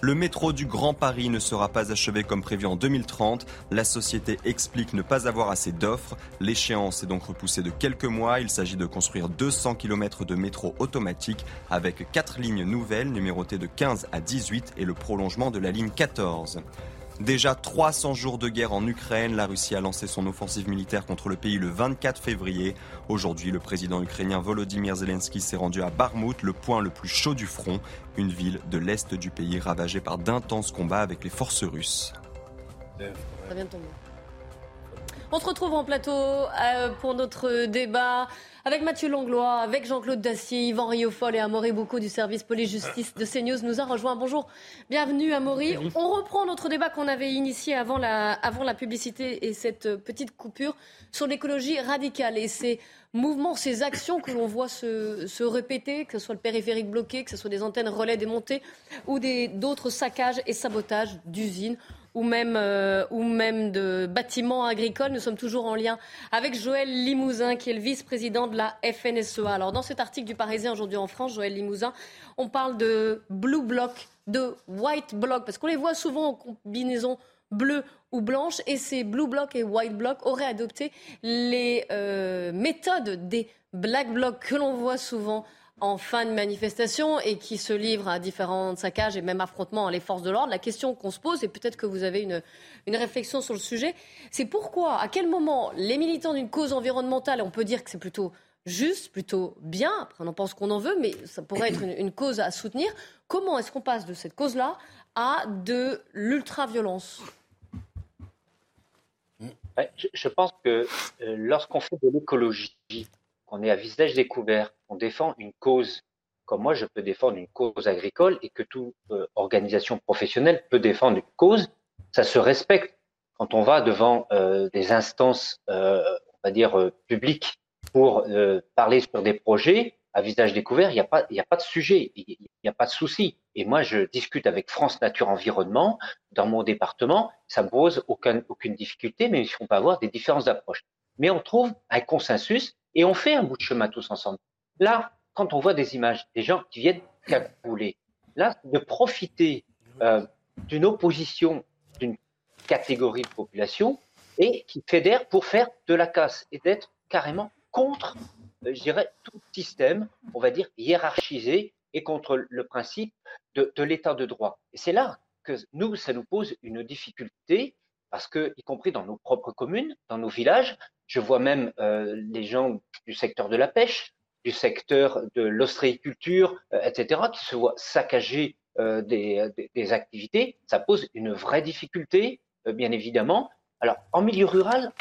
Le métro du Grand Paris ne sera pas achevé comme prévu en 2030. La société explique ne pas avoir assez d'offres. L'échéance est donc repoussée de quelques mois. Il s'agit de construire 200 km de métro automatique avec quatre lignes nouvelles numérotées de 15 à 18 et le prolongement de la ligne 14. Déjà 300 jours de guerre en Ukraine, la Russie a lancé son offensive militaire contre le pays le 24 février. Aujourd'hui, le président ukrainien Volodymyr Zelensky s'est rendu à Barmout, le point le plus chaud du front, une ville de l'est du pays ravagée par d'intenses combats avec les forces russes. On se retrouve en plateau euh, pour notre débat avec Mathieu Langlois, avec Jean-Claude Dacier, Yvan Riofol et Amaury Boucaud du service police-justice de CNews nous a rejoint. Bonjour, bienvenue Amaury. On reprend notre débat qu'on avait initié avant la, avant la publicité et cette petite coupure sur l'écologie radicale et ces mouvements, ces actions que l'on voit se, se répéter, que ce soit le périphérique bloqué, que ce soit des antennes relais démontées ou des- d'autres saccages et sabotages d'usines ou même, euh, ou même de bâtiments agricoles. Nous sommes toujours en lien avec Joël Limousin, qui est le vice-président de la FNSEA. Alors, dans cet article du Parisien aujourd'hui en France, Joël Limousin, on parle de blue bloc, de white bloc, parce qu'on les voit souvent en combinaison bleue ou blanche et ces blue blocs et white blocs auraient adopté les euh, méthodes des black blocs que l'on voit souvent en fin de manifestation et qui se livrent à différents saccages et même affrontements les forces de l'ordre. La question qu'on se pose, et peut-être que vous avez une, une réflexion sur le sujet, c'est pourquoi, à quel moment les militants d'une cause environnementale, on peut dire que c'est plutôt juste, plutôt bien, après on en pense qu'on en veut, mais ça pourrait être une, cause à soutenir, comment est-ce qu'on passe de cette cause-là à de l'ultra-violence? Je, pense que euh, lorsqu'on fait de l'écologie, qu'on est à visage découvert, on défend une cause, comme moi je peux défendre une cause agricole et que toute euh, organisation professionnelle peut défendre une cause, ça se respecte. Quand on va devant euh, des instances, euh, on va dire, publiques pour parler sur des projets, à visage découvert, il n'y a, pas, de sujet, il n'y a pas de souci. Et moi, je discute avec France Nature Environnement dans mon département, ça ne pose aucun, aucune difficulté, mais on peut avoir des différentes approches. Mais on trouve un consensus et on fait un bout de chemin tous ensemble. Là, quand on voit des images, des gens qui viennent cabouler, là, de profiter euh, d'une opposition d'une catégorie de population et qui fédère pour faire de la casse et d'être carrément contre, euh, je dirais, tout système, on va dire, hiérarchisé et contre le principe de, de l'état de droit. Et c'est là que nous, ça nous pose une difficulté parce que, y compris dans nos propres communes, dans nos villages, je vois même euh, les gens du secteur de la pêche, du secteur de l'ostréiculture, euh, etc., qui se voient saccager euh, des, des, activités. Ça pose une vraie difficulté, bien évidemment. Alors, en milieu rural,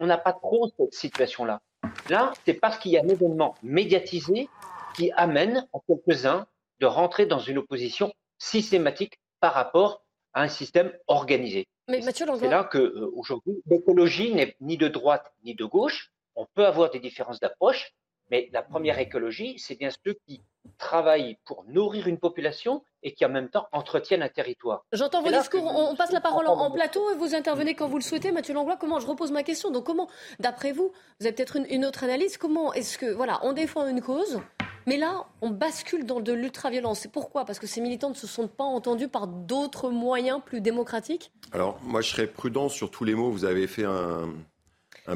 on n'a pas trop cette situation-là. Là, c'est parce qu'il y a un événement médiatisé qui amène en quelques-uns de rentrer dans une opposition systématique par rapport à un système organisé. Mais Mathieu C'est là que euh, aujourd'hui, l'écologie n'est ni de droite ni de gauche. On peut avoir des différences d'approche, mais la première écologie, c'est bien ceux qui travaillent pour nourrir une population et qui en même temps entretiennent un territoire. J'entends vos discours, on, passe la parole en, plateau et vous intervenez quand vous le souhaitez. Mathieu Langlois, comment je repose ma question Donc comment, d'après vous, vous avez peut-être une, autre analyse, comment est-ce que, voilà, on défend une cause, mais là, on bascule dans de l'ultra-violence. C'est pourquoi? Parce que ces militants ne se sont pas entendus par d'autres moyens plus démocratiques? Alors, moi, je serais prudent sur tous les mots. Vous avez fait un,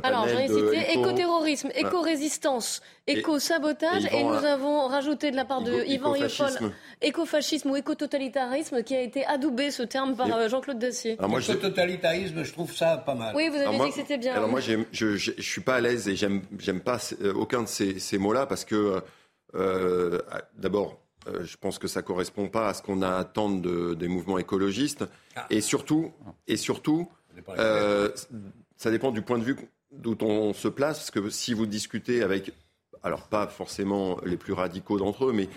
alors, j'en ai cité éco-terrorisme, éco-résistance, éco-sabotage, et, nous avons rajouté de la part de Yvan Yopol éco-fascisme ou éco-totalitarisme, qui a été adoubé ce terme par euh, Jean-Claude Dacier. Éco-totalitarisme, je trouve ça pas mal. Oui, vous avez dit que c'était bien. Alors moi, je ne suis pas à l'aise et j'aime pas euh, aucun de ces, mots-là parce que, euh, d'abord, je pense que ça correspond pas à ce qu'on a à attendre des mouvements écologistes. Ah. Et surtout, et surtout ça dépend du point de vue d'où on se place, parce que si vous discutez avec, alors pas forcément les plus radicaux d'entre eux, mais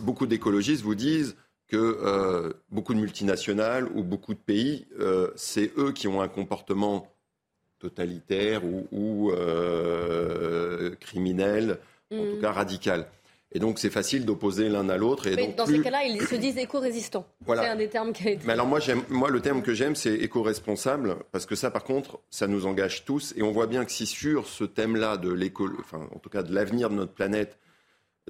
beaucoup d'écologistes vous disent que euh, beaucoup de multinationales ou beaucoup de pays, euh, c'est eux qui ont un comportement totalitaire ou, euh, criminel, en tout mmh. cas radical. Et donc, c'est facile d'opposer l'un à l'autre. Mais dans ces cas-là, ils se disent éco-résistants. *coughs* C'est un des termes qui a été. Mais alors, moi, moi le terme que j'aime, c'est éco-responsable, parce que ça, par contre, ça nous engage tous. Et on voit bien que si sur ce thème-là, de l'éco, enfin, en tout cas, de l'avenir de notre planète,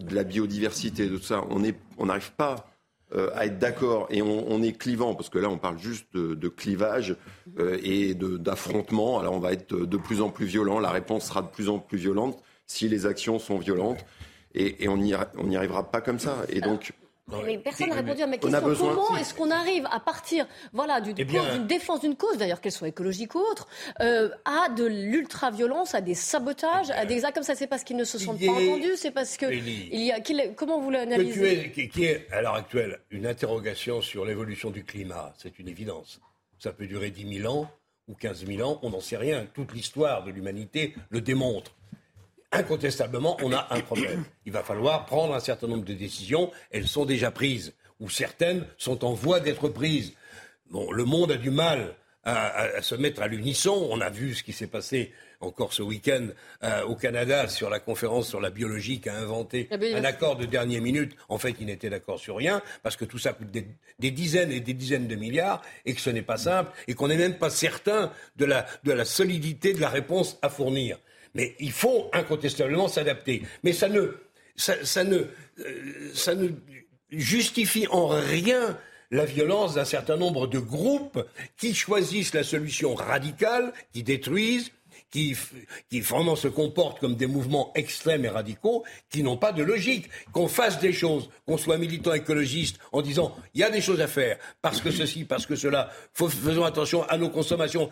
de la biodiversité, de tout ça, on n'arrive pas euh, à être d'accord et on, est clivant, parce que là, on parle juste de, clivage euh, et d'affrontement. Alors, on va être de plus en plus violent. La réponse sera de plus en plus violente si les actions sont violentes et, on n'y arrivera pas comme ça. Et donc. Mais personne n'a répondu à ma question. Comment est-ce qu'on arrive à partir voilà, eh d'une défense d'une cause, d'ailleurs qu'elle soit écologique ou autre, euh, à de l'ultra-violence, à des sabotages, à des actes comme ça? C'est parce qu'ils ne se sont pas entendus? C'est parce que. Il y a, comment vous l'analysez? Qui est à l'heure actuelle une interrogation sur l'évolution du climat, c'est une évidence. Ça peut durer 10 000 ans ou 15 000 ans, on n'en sait rien. Toute l'histoire de l'humanité le démontre incontestablement, on a un problème. Il va falloir prendre un certain nombre de décisions. Elles sont déjà prises, ou certaines sont en voie d'être prises. Bon, le monde a du mal à, se mettre à l'unisson. On a vu ce qui s'est passé encore ce week-end euh, au Canada sur la conférence sur la biologie qui a inventé un accord de dernière minute. En fait, il n'était d'accord sur rien parce que tout ça coûte des, des, dizaines et des dizaines de milliards et que ce n'est pas simple et qu'on n'est même pas certain de la, de la solidité de la réponse à fournir. Mais il faut incontestablement s'adapter. Mais euh, ça ne justifie en rien la violence d'un certain nombre de groupes qui choisissent la solution radicale, qui détruisent, qui, qui vraiment se comportent comme des mouvements extrêmes et radicaux, qui n'ont pas de logique. Qu'on fasse des choses, qu'on soit militant écologiste en disant il y a des choses à faire, parce que ceci, parce que cela, faisons attention à nos consommations.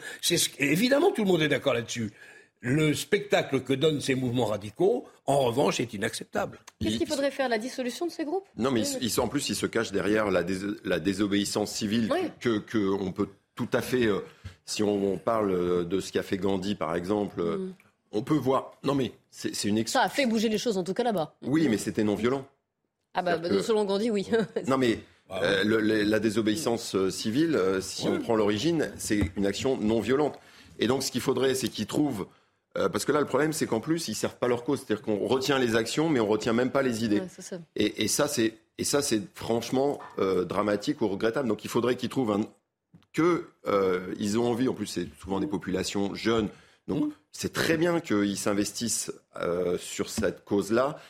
Évidemment tout le monde est d'accord là-dessus. Le spectacle que donnent ces mouvements radicaux, en revanche, est inacceptable. Qu'est-ce qu'il faudrait faire La dissolution de ces groupes? Non, mais ils, en plus, ils se cachent derrière la, la désobéissance civile que qu'on peut tout à fait euh, si on, parle euh, de ce qu'a fait Gandhi, par exemple, euh, mm. on peut voir. Non, mais c'est une Ça a fait bouger les choses, en tout cas là-bas. Oui, mais c'était non violent. Ah, bah, selon Gandhi, oui. *laughs* non, mais. Ah euh, la désobéissance civile, si on prend l'origine, c'est une action non violente. Et donc, ce qu'il faudrait, c'est qu'ils trouvent. Parce que là, le problème, c'est qu'en plus, ils ne servent pas leur cause. C'est-à-dire qu'on retient les actions, mais on retient même pas les idées. ça. Et, et, ça, c'est et ça, c'est franchement dramatique ou regrettable. Donc, il faudrait qu'ils trouvent un, qu'ils euh, ont envie, en plus c'est souvent des populations jeunes, donc mmh. c'est très bien qu'ils s'investissent euh, sur cette cause-là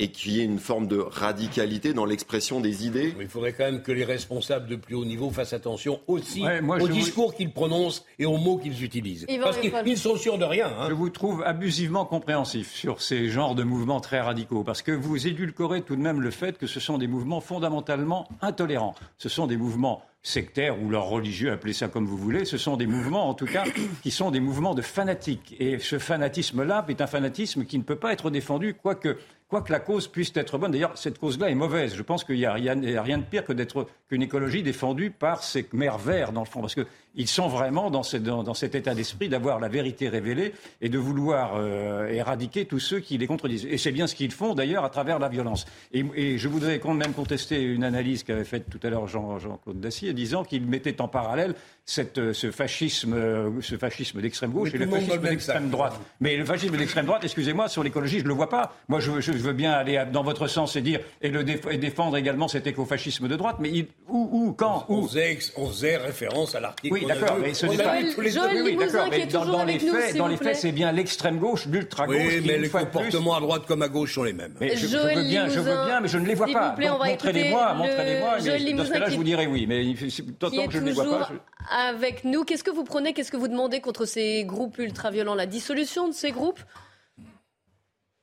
et qu'il y ait une forme de radicalité dans l'expression des idées. il faudrait quand même que les responsables de plus haut niveau fassent attention aussi au discours qu'ils prononcent et aux mots qu'ils utilisent. Parce qu'ils sont sûrs de rien. Hein. Je vous trouve abusivement compréhensif sur ces genres de mouvements très radicaux, parce que vous édulcorez tout de même le fait que ce sont des mouvements fondamentalement intolérants. Ce sont des mouvements sectaires ou leurs religieux, appelez ça comme vous voulez, ce sont des mouvements, en tout cas, *coughs* qui sont des mouvements de fanatiques. Et ce fanatisme-là est un fanatisme qui ne peut pas être défendu, quoique quoi que la cause puisse être bonne. D'ailleurs, cette cause-là est mauvaise. Je pense qu'il n'y a, rien de pire que d'être qu'une écologie défendue par ces mères verts, dans le fond, parce qu'ils sont vraiment dans, cet état d'esprit d'avoir la vérité révélée et de vouloir euh, éradiquer tous ceux qui les contredisent. Et c'est bien ce qu'ils font, d'ailleurs, à travers la violence. Et, je voudrais quand même contester une analyse qu'avait faite tout à l'heure Jean-Claude Dacier, disant qu'il mettait en parallèle cette, ce fascisme, euh, ce fascisme d'extrême gauche et le fascisme d'extrême droite. Mais le fascisme d'extrême droite, excusez-moi, sur l'écologie, je ne le vois pas. Moi, je, veux bien aller dans votre sens et dire et, le défendre également cet écofascisme de droite, mais où, où, quand, où on faisait, référence à l'article. Oui, d'accord, mais ce n'est pas oui, d'accord, mais dans, les faits, dans les faits, c'est bien l'extrême gauche, l'ultra gauche. Oui, mais les comportements à droite comme à gauche sont les mêmes. Mais je, veux bien, je veux bien, mais je ne les vois pas. Montrez-les-moi, montrez-les-moi. Dans ce cas-là, je vous dirai oui, mais tant que je ne les vois pas avec nous. Qu'est-ce que vous prenez, qu'est-ce que vous demandez contre ces groupes ultra-violents La dissolution de ces groupes?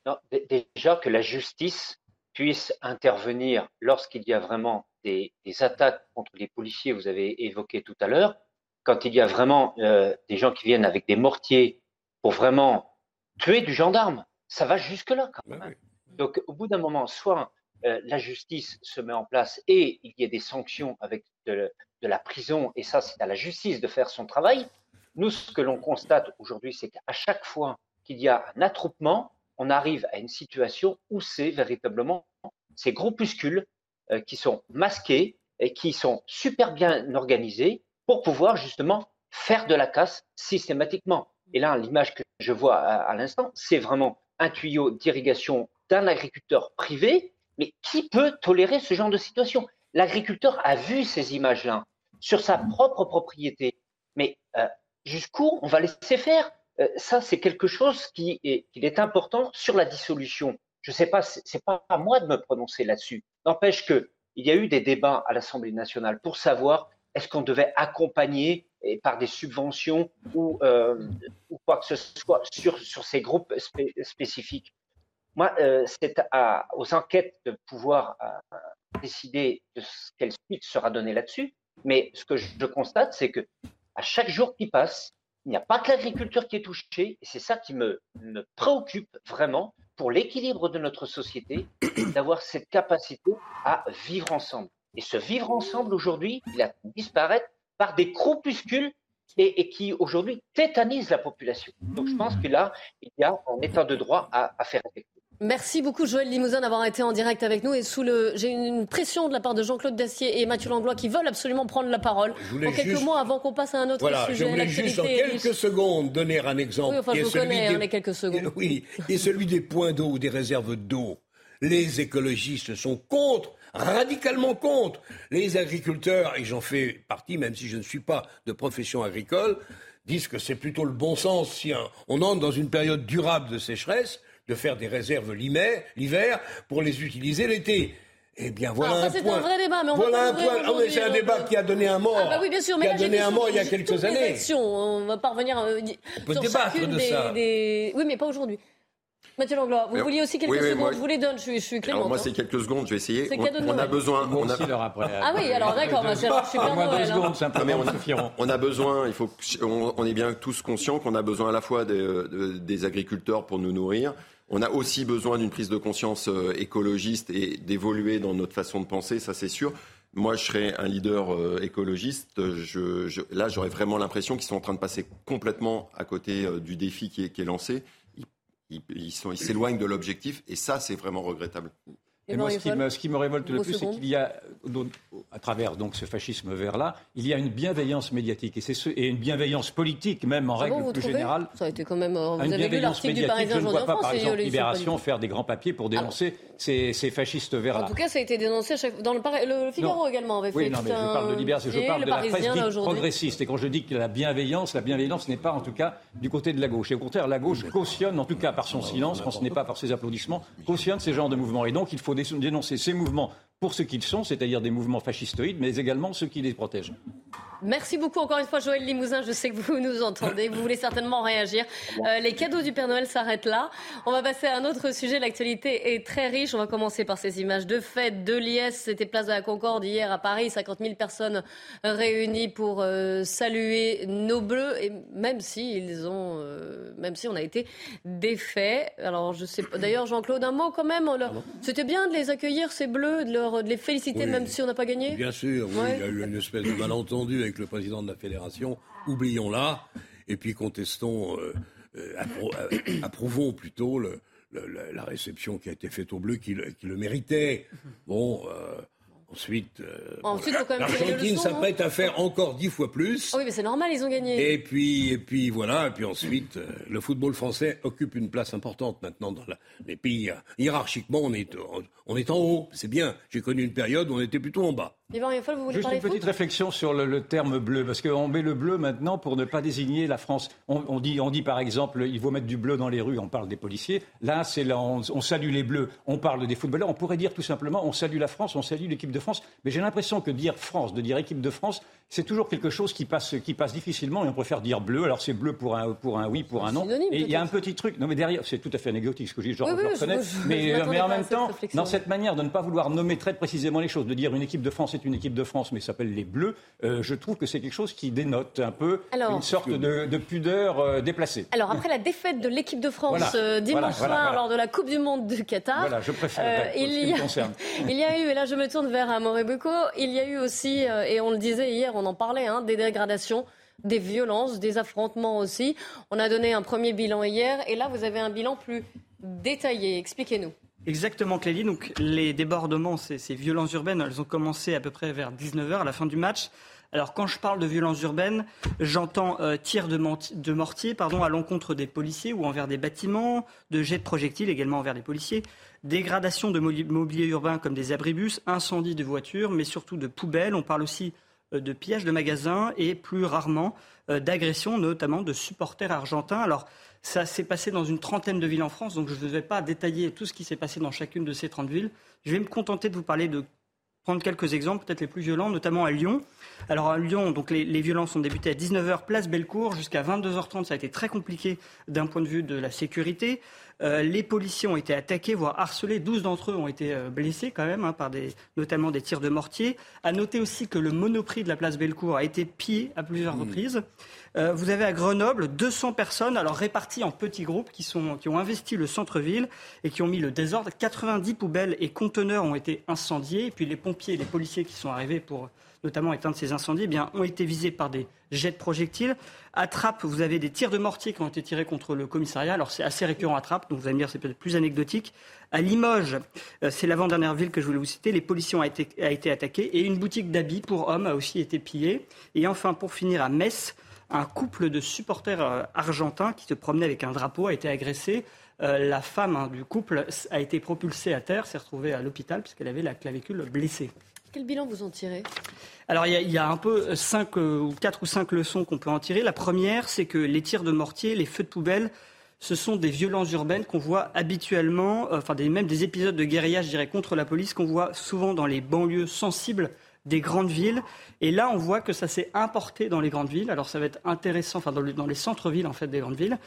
Non, Déjà que la justice puisse intervenir lorsqu'il y a vraiment des, attaques contre les policiers, vous avez évoqué tout à l'heure, quand il y a vraiment euh, des gens qui viennent avec des mortiers pour vraiment tuer du gendarme, ça va jusque-là quand même. Donc au bout d'un moment, soit euh, la justice se met en place et il y a des sanctions avec de, de la prison, et ça c'est à la justice de faire son travail. Nous, ce que l'on constate aujourd'hui, c'est qu'à chaque fois qu'il y a un attroupement, on arrive à une situation où c'est véritablement ces groupuscules euh, qui sont masqués et qui sont super bien organisés pour pouvoir justement faire de la casse systématiquement. Et là, l'image que je vois à l'instant, c'est vraiment un tuyau d'irrigation d'un agriculteur privé, mais qui peut tolérer ce genre de situation L'agriculteur a vu ces images-là sur sa propre propriété. Mais euh, jusqu'où on va laisser faire? Euh, Ça, c'est quelque chose qui est, est, important sur la dissolution. Je ne sais pas, c'est pas à moi de me prononcer là-dessus. N'empêche que il y a eu des débats à l'Assemblée nationale pour savoir est-ce qu'on devait accompagner par des subventions ou, euh, quoi que ce soit sur, sur ces groupes spécifiques? Moi, c'est aux enquêtes de pouvoir décider de quelle suite sera donnée là-dessus. Mais ce que je constate, c'est que à chaque jour qui passe, il n'y a pas que l'agriculture qui est touchée, et c'est ça qui me, préoccupe vraiment pour l'équilibre de notre société, d'avoir cette capacité à vivre ensemble. Et ce vivre ensemble aujourd'hui, il a disparaître par des groupuscules et, qui aujourd'hui tétanisent la population. Donc je pense que là, il y a un état de droit à, à faire effectuer. Merci beaucoup Joël Limousin d'avoir été en direct avec nous et sous le j'ai une pression de la part de Jean-Claude Dacier et Mathieu Langlois qui veulent absolument prendre la parole en quelques mots avant qu'on passe à un autre voilà, sujet. Je voulais juste en quelques secondes donner un exemple oui, enfin, qui je est celui connais, des... Hein, les quelques secondes. Oui, et celui des points d'eau ou des réserves d'eau. Les écologistes sont contre radicalement contre. Les agriculteurs, et j'en fais partie, même si je ne suis pas de profession agricole, disent que c'est plutôt le bon sens si on entre dans une période durable de sécheresse de faire des réserves l'hiver pour les utiliser l'été. Eh bien, voilà Alors, ça, un c'est point. un vrai débat, mais on voilà pas un point. Ah, mais c'est un donc, débat qui a donné un mort. Ah bah oui, bien sûr, mais qui là, a j'ai donné vu un sur mort il y a quelques années. On va pas revenir euh, peut sur débattre de des, ça. des- Oui, mais pas aujourd'hui. Mathieu Langlois, vous Mais- vouliez aussi quelques oui, oui, secondes. moi- Je vous les donne, je suis, je suis clémente. Alors moi, hein. c'est quelques secondes, je vais essayer. C'est On, cadeau de on a besoin, on a, Ah oui, alors d'accord, je suis deux Noël, secondes, simplement, mais on a, on a besoin, il faut, que- on, on est bien tous conscients qu'on a besoin à la fois des, de- des agriculteurs pour nous nourrir. On a aussi besoin d'une prise de conscience euh, écologiste et d'évoluer dans notre façon de penser, ça c'est sûr. Moi, je serais un leader euh, écologiste. Je, je- là, j'aurais vraiment l'impression qu'ils sont en train de passer complètement à côté euh, du défi qui est, qui est lancé. Ils- s'éloignent de l'objectif et ça, c'est vraiment regrettable. Et moi, ce qui, me, ce qui me révolte le plus, c'est qu'il y a, à travers donc ce fascisme vert-là, il y a une bienveillance médiatique et, c'est ce- et une bienveillance politique, même en C'est règle bon, plus générale. Ça a été quand même. euh, Vous Une avez vu bienveillance l'article du. Parisien vois en pas, par France exemple, Libération faire des grands papiers pour dénoncer ces, ces fascistes En verts-là. tout cas, ça a été dénoncé à chaque... dans le, le Figaro Non. également avait fait. Oui, non, mais je parle de Libération, je parle le de la presse dite progressiste. Et quand je dis que la bienveillance, la bienveillance n'est pas en tout cas du côté de la gauche. Et au contraire, la gauche cautionne, en tout cas par son silence, quand ce n'est pas par ses applaudissements, cautionne ces genres de mouvements. Et donc, il faut dénoncer ces mouvements pour ce qu'ils sont, c'est-à-dire des mouvements fascistoïdes, mais également ceux qui les protègent. Merci beaucoup encore une fois, Joël Limousin. Je sais que vous nous entendez. Vous voulez certainement réagir. Euh, les cadeaux du Père Noël s'arrêtent là. On va passer à un autre sujet. L'actualité est très riche. On va commencer par ces images de fête, de liesse. C'était place de la Concorde hier à Paris. 50 000 personnes réunies pour euh, saluer nos bleus. Et même si ils ont, euh, même si on a été défaits. Alors, je sais pas. D'ailleurs, Jean-Claude, un mot quand même. Leur- C'était bien de les accueillir, ces bleus, de, leur- de les féliciter, Oui. même si on n'a pas gagné? Bien sûr, oui, Ouais. il y a eu une espèce de malentendu avec le président de la fédération. Oublions-la, et puis contestons, euh, euh, euh, approuvons plutôt la- réception qui a été faite aux Bleus, qui le, qui le méritait. Bon, ensuite, euh, Ensuite, bon, faut quand même tirer les l'Argentine leçons, s'apprête à faire encore dix fois plus. Ah oui, mais c'est normal, ils ont gagné. Et puis, et puis voilà, et puis ensuite, euh, le football français occupe une place importante maintenant dans la- les pays. hiérarchiquement, on est, on, est en haut, c'est bien. J'ai connu une période où on était plutôt en bas. Rieffol, vous voulez Juste une petite foot? réflexion sur le, le terme bleu, parce qu'on met le bleu maintenant pour ne pas désigner la France. On, on dit, on dit par exemple, il faut mettre du bleu dans les rues, on parle des policiers. Là, c'est là, on, on salue les bleus, on parle des footballeurs. On pourrait dire tout simplement, on salue la France, on salue l'équipe de France. Mais j'ai l'impression que dire France, de dire équipe de France, c'est toujours quelque chose qui passe, qui passe difficilement et on préfère dire bleu. Alors c'est bleu pour un, pour un oui, pour un non. Synonyme, et il y a un petit truc. Non, mais derrière, c'est tout à fait anecdotique ce que je dis, genre, Oui, je oui, le je- reconnais. je- je mais, en même temps, réflexion. dans cette manière de ne pas vouloir nommer très précisément les choses, de dire une équipe de France est une équipe de France, mais s'appelle les Bleus, euh, je trouve que c'est quelque chose qui dénote un peu Alors- une sorte de, de pudeur euh, déplacée. Alors après la défaite de l'équipe de France Voilà, euh, dimanche voilà, voilà, soir voilà. lors de la Coupe du Monde du Qatar, Voilà, je préfère euh, pour ce il, qui y me a, concerne. *laughs* il y a eu, et là je me tourne vers Bucco, il y a eu aussi, euh, et on le disait hier, on en parlait, hein, des dégradations, des violences, des affrontements aussi. On a donné un premier bilan hier, et là vous avez un bilan plus détaillé. Expliquez-nous. Exactement, Clélie. Donc, les débordements, ces, ces violences urbaines, elles ont commencé à peu près vers 19h à la fin du match. Alors, quand je parle de violences urbaines, j'entends euh, tirs de, mortier à l'encontre des policiers ou envers des bâtiments, de jets de projectiles également envers les policiers, dégradation de mobilier urbain comme des abribus, incendie de voitures, mais surtout de poubelles. On parle aussi euh, de pillage de magasins et plus rarement euh, d'agressions, notamment de supporters argentins. Alors, ça s'est passé dans une trentaine de villes en France, donc je ne vais pas détailler tout ce qui s'est passé dans chacune de ces 30 villes. Je vais me contenter de vous parler de prendre quelques exemples, peut-être les plus violents, notamment à Lyon. Alors à Lyon, donc les, violences ont débuté à 19h, place Bellecour, jusqu'à 22h30. Ça a été très compliqué d'un point de vue de la sécurité. Euh, les policiers ont été attaqués, voire harcelés. 12 d'entre eux ont été euh, blessés quand même, hein, par des, notamment des tirs de mortier. À noter aussi que le monoprix de la place Bellecour a été pillé à plusieurs reprises. Euh, vous avez à Grenoble 200 personnes, alors réparties en petits groupes, qui, sont, qui ont investi le centre-ville et qui ont mis le désordre. 90 poubelles et conteneurs ont été incendiés. Et puis les pompiers et les policiers qui sont arrivés pour notamment éteindre ces incendies, eh bien, ont été visés par des jets de projectiles. À Trappes, vous avez des tirs de mortier qui ont été tirés contre le commissariat. Alors c'est assez récurrent à Trappes, donc vous allez me dire c'est peut-être plus anecdotique. À Limoges, euh, c'est l'avant-dernière ville que je voulais vous citer, les policiers ont été, attaqués et une boutique d'habits pour hommes a aussi été pillée. Et enfin, pour finir, à Metz, un couple de supporters euh, argentins qui se promenait avec un drapeau a été agressé. Euh, la femme hein, du couple a été propulsée à terre, s'est retrouvée à l'hôpital puisqu'elle avait la clavicule blessée. Quel bilan vous en tirez? Alors il y, a- un peu cinq euh, ou quatre ou cinq leçons qu'on peut en tirer. La première, c'est que les tirs de mortier, les feux de poubelle ce sont des violences urbaines qu'on voit habituellement, enfin des, même des épisodes de guérilla, je dirais, contre la police qu'on voit souvent dans les banlieues sensibles des grandes villes. Et là, on voit que ça s'est importé dans les grandes villes. Alors, ça va être intéressant, enfin, dans, les centres-villes, en fait, des grandes villes.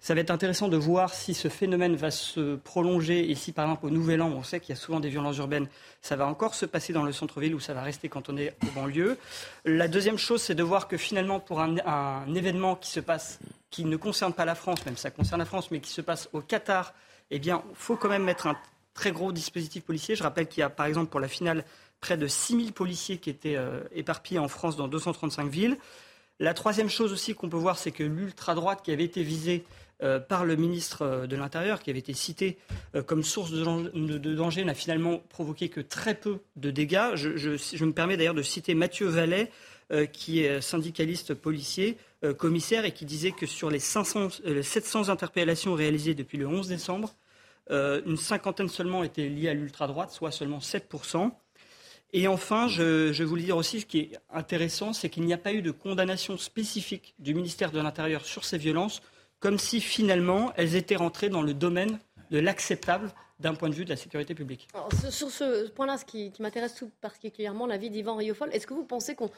Ça va être intéressant de voir si ce phénomène va se prolonger. Et si, par exemple, au Nouvel An, on sait qu'il y a souvent des violences urbaines, ça va encore se passer dans le centre-ville ou ça va rester quand on est au banlieue. La deuxième chose, c'est de voir que finalement, pour un, un, événement qui se passe, qui ne concerne pas la France, même ça concerne la France, mais qui se passe au Qatar, eh bien, il faut quand même mettre un très gros dispositif policier. Je rappelle qu'il y a, par exemple, pour la finale près de 6000 policiers qui étaient euh, éparpillés en France dans 235 villes. La troisième chose aussi qu'on peut voir, c'est que l'ultra-droite qui avait été visée euh, par le ministre euh, de l'Intérieur, qui avait été cité comme source de, danger, n'a finalement provoqué que très peu de dégâts. Je, me permets d'ailleurs de citer Mathieu Vallet, qui est syndicaliste policier, commissaire, et qui disait que sur les 500, 700 interpellations réalisées depuis le 11 décembre, une cinquantaine seulement étaient liées à l'ultra-droite, soit seulement 7%. Et enfin, je, je voulais dire aussi, ce qui est intéressant, c'est qu'il n'y a pas eu de condamnation spécifique du ministère de l'Intérieur sur ces violences, comme si finalement elles étaient rentrées dans le domaine de l'acceptable d'un point de vue de la sécurité publique. sur ce point-là, ce qui, qui m'intéresse tout particulièrement, l'avis d'Yvan Riofol, est-ce que vous pensez qu'on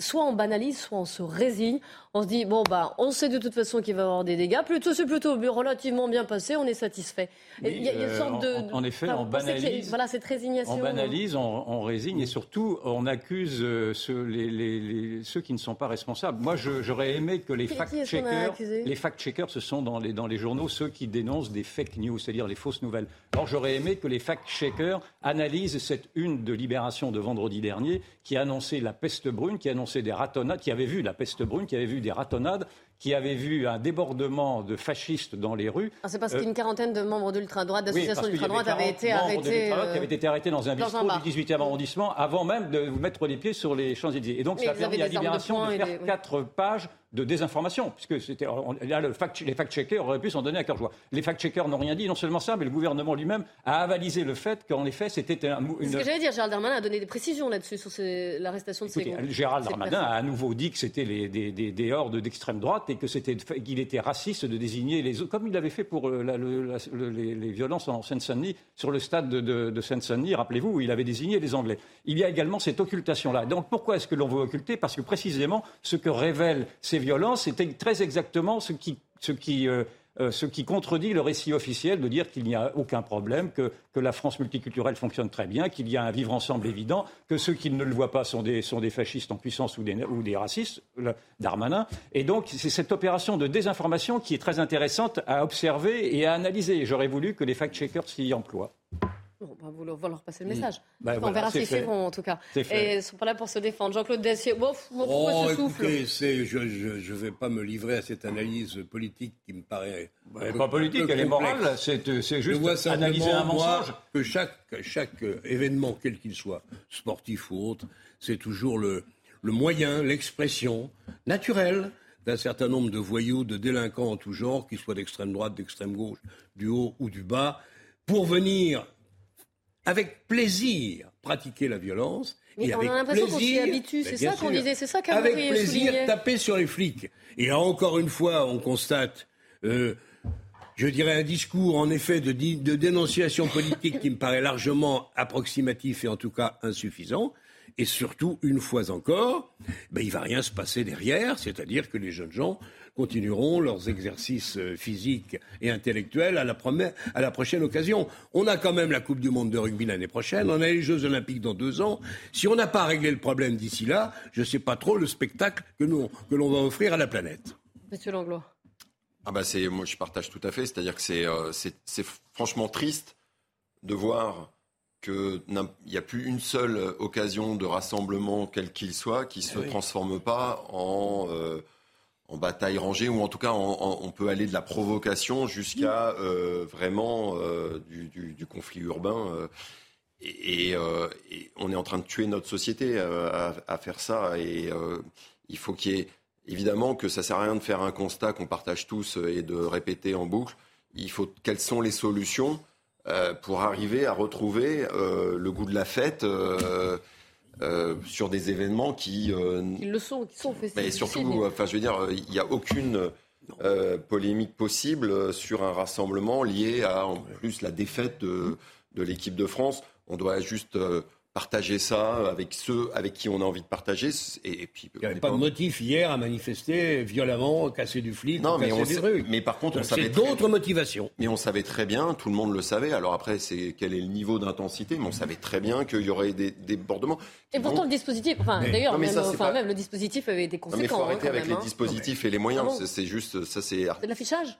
soit on banalise, soit on se résigne. On se dit, bon, bah, on sait de toute façon qu'il va y avoir des dégâts. Plutôt, c'est plutôt relativement bien passé, on est satisfait. il y a, une euh, sorte de. En, effet, on banalise. Voilà, cette résignation. On banalise, on, résigne et surtout, on accuse euh, ceux, les, ceux qui ne sont pas responsables. Moi, j'aurais aimé que les fact-checkers. Les fact-checkers, ce sont dans les, dans les journaux ceux qui dénoncent des fake news, c'est-à-dire les fausses nouvelles. Alors, j'aurais aimé que les fact-checkers analysent cette une de Libération de vendredi dernier qui a annoncé la peste brune, qui a annoncé des ratonnades, qui avaient vu la peste brune, qui avaient vu des ratonnades, qui avaient vu un débordement de fascistes dans les rues. Ah, c'est parce qu'une quarantaine de membres de l'ultra-droite, d'associations d'ultra-droite avaient été arrêtés. Euh, qui avaient été arrêtés dans un bistrot du 18e arrondissement avant même de mettre les pieds sur les Champs-Élysées. Et donc, ça a permis à Libération de, faire quatre pages de désinformation, puisque c'était là le fact, les fact-checkers auraient pu s'en donner à cœur joie. Les fact-checkers n'ont rien dit, non seulement ça, mais le gouvernement lui-même a avalisé le fait qu'en effet c'était un. Une... Ce que j'allais dire, Gérald Darmanin a donné des précisions là-dessus sur l'arrestation de ces. Gérald Darmanin a à nouveau dit que c'était des, des, des, hordes d'extrême droite et que c'était qu'il était raciste de désigner les autres, comme il avait fait pour euh, les, violences en Seine-Saint-Denis sur le stade de, de, de Seine-Saint-Denis. Rappelez-vous, où il avait désigné les Anglais. Il y a également cette occultation-là. Donc pourquoi est-ce que l'on veut occulter? Parce que précisément ce que révèlent ces violences, c'était très exactement ce qui, ce qui, euh, euh, ce qui contredit le récit officiel de dire qu'il n'y a aucun problème, que, la France multiculturelle fonctionne très bien, qu'il y a un vivre ensemble évident, que ceux qui ne le voient pas sont des, fascistes en puissance ou des, ou des racistes, Darmanin. Et donc, c'est cette opération de désinformation qui est très intéressante à observer et à analyser. J'aurais voulu que les fact-checkers s'y emploient. Bon, bah, vous leur passer le mm. message. Bah, on verra s'ils feront, en tout cas. Et ils ne sont pas là pour se défendre. Jean-Claude Dessier, bon, pourquoi oh, ce souffle je ne vais pas me livrer à cette analyse politique qui me paraît. Bah, pas politique, elle est morale. C'est juste analyser un mensonge. que chaque, chaque événement, quel qu'il soit, sportif ou autre, c'est toujours le, le moyen, l'expression naturelle d'un certain nombre de voyous, de délinquants en tout genre, qu'ils soient d'extrême droite, d'extrême gauche, du haut ou du bas, pour venir avec plaisir pratiquer la violence. et avec plaisir, c'est ça qu'on disait, c'est ça Avec plaisir taper sur les flics. Et encore une fois, on constate, euh, je dirais, un discours en effet de, de dénonciation politique qui me paraît largement approximatif et en tout cas insuffisant. Et surtout, une fois encore, ben, il ne va rien se passer derrière, c'est-à-dire que les jeunes gens continueront leurs exercices euh, physiques et intellectuels à la, à la prochaine occasion. On a quand même la Coupe du Monde de rugby l'année prochaine, on a les Jeux Olympiques dans deux ans. Si on n'a pas réglé le problème d'ici là, je ne sais pas trop le spectacle que, que l'on va offrir à la planète. Monsieur Langlois. Ah bah c'est, moi je partage tout à fait, c'est-à-dire que c'est, euh, c'est, franchement triste de voir qu'il n'y a plus une seule occasion de rassemblement, quel qu'il soit, qui ne se transforme pas en... Euh, en bataille rangée, ou en tout cas, on peut aller de la provocation jusqu'à euh, vraiment euh, du, conflit urbain. Euh, et, on est en train de tuer notre société à, faire ça. Et il faut qu'il y ait évidemment que ça sert à rien de faire un constat qu'on partage tous et de répéter en boucle. Il faut quelles sont les solutions pour arriver à retrouver le goût de la fête. Euh, sur des événements qui. Euh, Ils le sont, qui sont faits. Mais surtout, enfin, je veux dire, il n'y a aucune. euh, polémique possible sur un rassemblement lié à, en plus, la défaite de, de l'équipe de France. On doit juste euh, partager ça avec ceux avec qui on a envie de partager. Et, puis, Il n'y avait pas de motif hier à manifester violemment, casser du flic, non, ou mais, casser on des mais par contre, on Donc, savait C'est très- d'autres motivations. Mais on savait très bien, tout le monde le savait. Alors après, c'est quel est le niveau d'intensité, mais on savait très bien qu'il y aurait des débordements. Et pourtant, le dispositif, enfin, Mais- d'ailleurs, même, ça, c'est enfin, pas- même le dispositif avait été Non, mais il faut conséquent. hein, arrêter quand avec même, les hein. dispositifs et les moyens. Ah bon C'est- juste, ça c'est. C'est de l'affichage?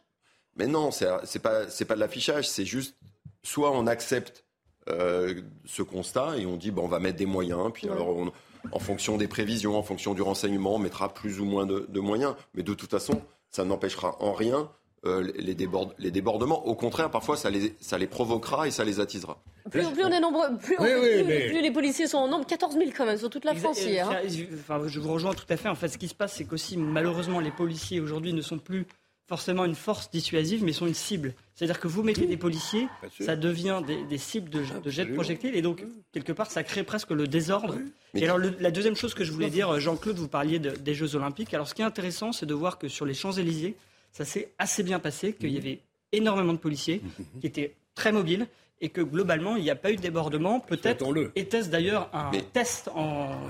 Mais non, c'est pas c'est pas de l'affichage. C'est juste soit on accepte euh, ce constat et on dit bon, on va mettre des moyens. Puis Ouais. alors, on- en fonction des prévisions, en fonction du renseignement, on mettra plus ou moins de, de moyens. Mais de toute façon, ça n'empêchera en rien. euh, les, déborde- les débordements, au contraire, parfois ça les, ça les provoquera et ça les attisera. Plus, plus on est nombreux, plus, on- Oui, oui, plus- mais- plus les policiers sont en nombre, 14 000 quand même sur toute la Exa- France hier. hein. enfin, je vous rejoins tout à fait. En fait, ce qui se passe, c'est qu'aussi, malheureusement, les policiers aujourd'hui ne sont plus forcément une force dissuasive, mais sont une cible. C'est-à-dire que vous mettez des policiers, ça devient des, des cibles de, de jets de projectiles, et donc, quelque part, ça crée presque le désordre. Et alors, le- la deuxième chose que je voulais dire, Jean-Claude, vous parliez de- des Jeux Olympiques. Alors, ce qui est intéressant, c'est de voir que sur les Champs-Élysées, ça s'est assez bien passé, qu'il y avait énormément de policiers *laughs* qui étaient très mobiles et que globalement, il n'y a pas eu de débordement. Peut-être était-ce d'ailleurs un Mais- test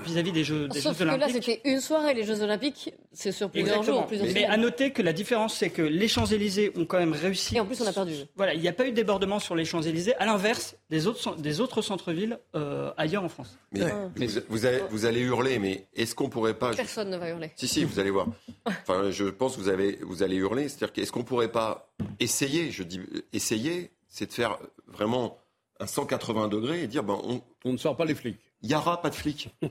vis-à-vis des Jeux, des Sauf Jeux que là, Olympiques. c'était une soirée, les Jeux Olympiques, c'est sur plusieurs Exactement. jours, plusieurs Mais à noter que la différence, c'est que les Champs-Élysées ont quand même réussi. Et en plus, on a perdu. Voilà, il n'y a pas eu de débordement sur les Champs-Élysées, à l'inverse des autres, cen- des autres centres-villes euh, ailleurs en France. Mais vous, vous allez, vous allez hurler, mais est-ce qu'on pourrait pas Personne ne va hurler. Si, si, vous allez voir. Enfin, je pense que vous, avez, vous allez hurler. C'est-à-dire qu'est-ce qu'on pourrait pas essayer Je dis essayer, c'est de faire vraiment un 180 degrés et dire ben, on, On ne sort pas les flics. Il n'y aura pas de flics. *laughs*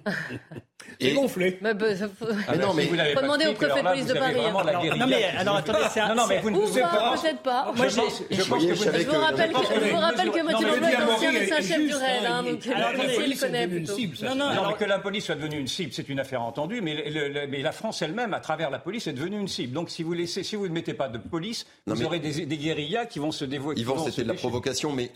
C'est gonflé. Mais, bah, ça faut- Mais non, mais Faut demander au préfet de police de Paris. hein. Alors, non, mais alors attendez, c'est un- Non, non, mais c'est- vous ne Ou pouvez pas, pas. peut-être pas. Moi, je pense, je Vous pense voyez, que je vous Je vous rappelle que, que je vous rappelle que le est ancien médecin chef du RAID. hein, hein, donc Alors, la police, il est connaît devenue une plutôt. Non, non, mais que la police soit devenue une cible, c'est une affaire entendue, mais, la France elle-même, à travers la police, est devenue une cible. Donc si vous laissez, si vous ne mettez pas de police, vous aurez des, guérillas qui vont se dévouer. Yvan, vont c'était de la provocation, mais,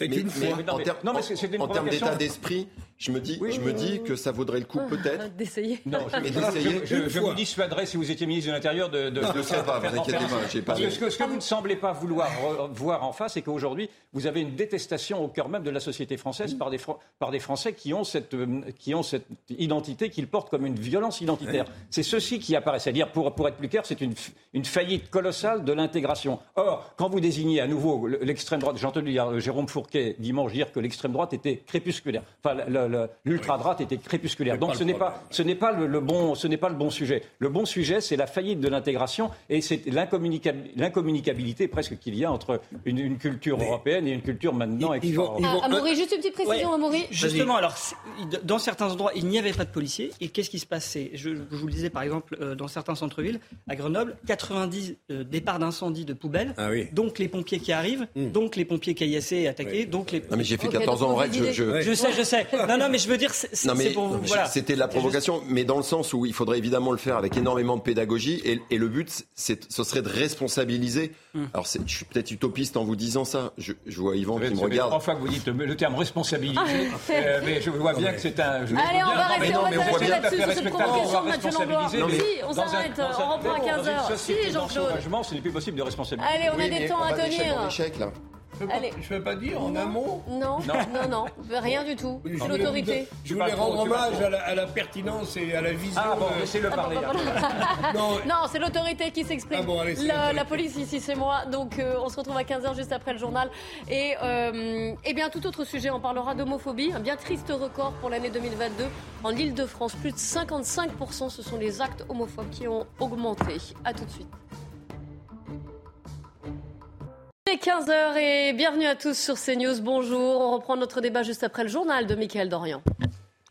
en, termes- d'état d'esprit, je me dis, Oui, je oui, me oui, dis oui. que ça vaudrait le coup peut-être. D'essayer. Non, je, Mais je- d'essayer je- je- vous dissuaderai si vous étiez ministre de l'Intérieur de, de, Je de de faire vous inquiétez pas, j'ai pas Parce que de- ce que, ce que vous ne semblez pas vouloir voir en face, c'est qu'aujourd'hui, vous avez une détestation au cœur même de la société française par des, par des Français qui ont cette, euh, qui ont cette identité qu'ils portent comme une violence identitaire. C'est ceci qui apparaît. C'est-à-dire, pour, pour être plus clair, c'est une, une faillite colossale de l'intégration. Or, quand vous désignez à nouveau le- l'extrême droite, j'ai entendu hier, euh, Jérôme Fourquet dimanche dire que l'extrême droite était crépusculaire. Enfin, le- le- l'ultra-droite était crépusculaire. Donc ce n'est pas, ce n'est pas le, le bon, ce n'est pas le bon sujet. Le bon sujet, c'est la faillite de l'intégration et c'est l'incommunicab- l'incommunicabilité presque qu'il y a entre une, une culture européenne et une culture maintenant Ils- ils vont- ils extra- vont- Ah, Amaury, juste une petite précision, Ouais. Amaury. Justement, alors, dans certains endroits, il n'y avait pas de policiers. Et qu'est-ce qui se passait je, je vous le disais, par exemple, euh, dans certains centres-villes, à Grenoble, 90 euh, départs d'incendie de poubelles. Ah oui. Donc les pompiers qui arrivent, donc les pompiers caillassés attaqués, donc les. Non, mais j'ai fait Ok, 14 donc ans en règle. Je- Je sais, je sais. Non, non, mais je veux dire, c'est c'est- Non, mais c'est pour vous. Voilà. c'était de la C'est juste- provocation, mais dans le sens où il faudrait évidemment le faire avec énormément de pédagogie, et, et le but, c'est, ce serait de responsabiliser. Hmm. Alors, c'est- je suis peut-être utopiste en vous disant ça. Je, je vois Yvan qui me regarde. trois fois que vous dites le terme responsabilité, euh, mais je vois bien que c'est un. je- Allez, on va Non, rester, non, on va s'arrêter là-dessus, sur cette provocation va de Mathieu Langlois. Si, on s'arrête, on reprend à dans 15 heures. une société Si, Jean-Claude. d'ensauvagement, ce n'est plus possible de responsabiliser. Allez, on a des temps on à va Je Allez. ne veux pas dire en un mot. Non, *laughs* non, non, rien du tout. Je C'est voulais l'autorité. Je voulais rendre hommage à la, à la pertinence et à la vision. Ah bon, de- laissez-le parler. *laughs* Non, Non, c'est l'autorité qui s'exprime. Ah bon, la, police ici, c'est moi. Donc, euh, on se retrouve à 15h juste après le journal. Et, euh, eh bien, tout autre sujet, on parlera d'homophobie. Un bien triste record pour l'année 2022. En Ile-de-France, plus de 55%, ce sont les actes homophobes qui ont augmenté. À tout de suite. Il est 15h et bienvenue à tous sur CNews. Bonjour. On reprend notre débat juste après le journal de Mickaël Dorian.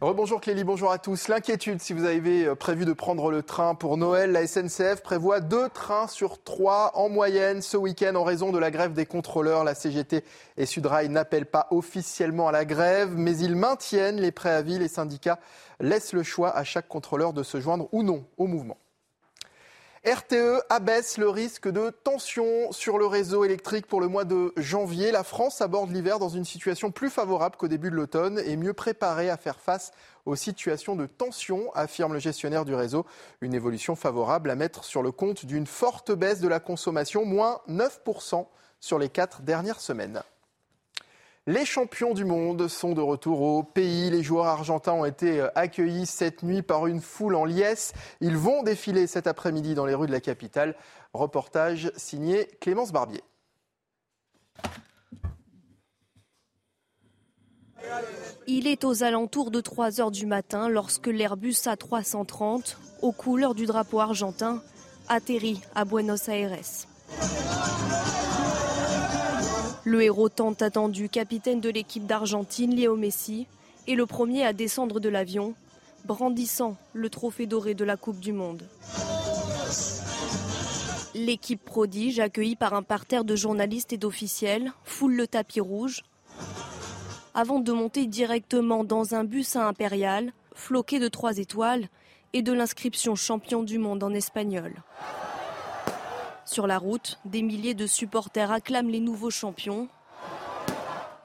Rebonjour Clélie, bonjour à tous. L'inquiétude, si vous avez euh, prévu de prendre le train pour Noël, la SNCF prévoit deux trains sur trois en moyenne ce week-end en raison de la grève des contrôleurs. La CGT et Sudrail n'appellent pas officiellement à la grève, mais ils maintiennent les préavis. Les syndicats laissent le choix à chaque contrôleur de se joindre ou non au mouvement. RTE abaisse le risque de tension sur le réseau électrique pour le mois de janvier. La France aborde l'hiver dans une situation plus favorable qu'au début de l'automne et mieux préparée à faire face aux situations de tension, affirme le gestionnaire du réseau. Une évolution favorable à mettre sur le compte d'une forte baisse de la consommation, moins 9% sur les quatre dernières semaines. Les champions du monde sont de retour au pays. Les joueurs argentins ont été euh, accueillis cette nuit par une foule en liesse. Ils vont défiler cet après-midi dans les rues de la capitale. Reportage signé Clémence Barbier. Il est aux alentours de 3 heures du matin lorsque l'Airbus A330, aux couleurs du drapeau argentin, atterrit à Buenos Aires. Le héros tant attendu, capitaine de l'équipe d'Argentine, Léo Messi, est le premier à descendre de l'avion, brandissant le trophée doré de la Coupe du Monde. L'équipe prodige, accueillie par un parterre de journalistes et d'officiels, foule le tapis rouge avant de monter directement dans un bus à impérial, floqué de trois étoiles et de l'inscription champion du monde en espagnol. Sur la route, des milliers de supporters acclament les nouveaux champions.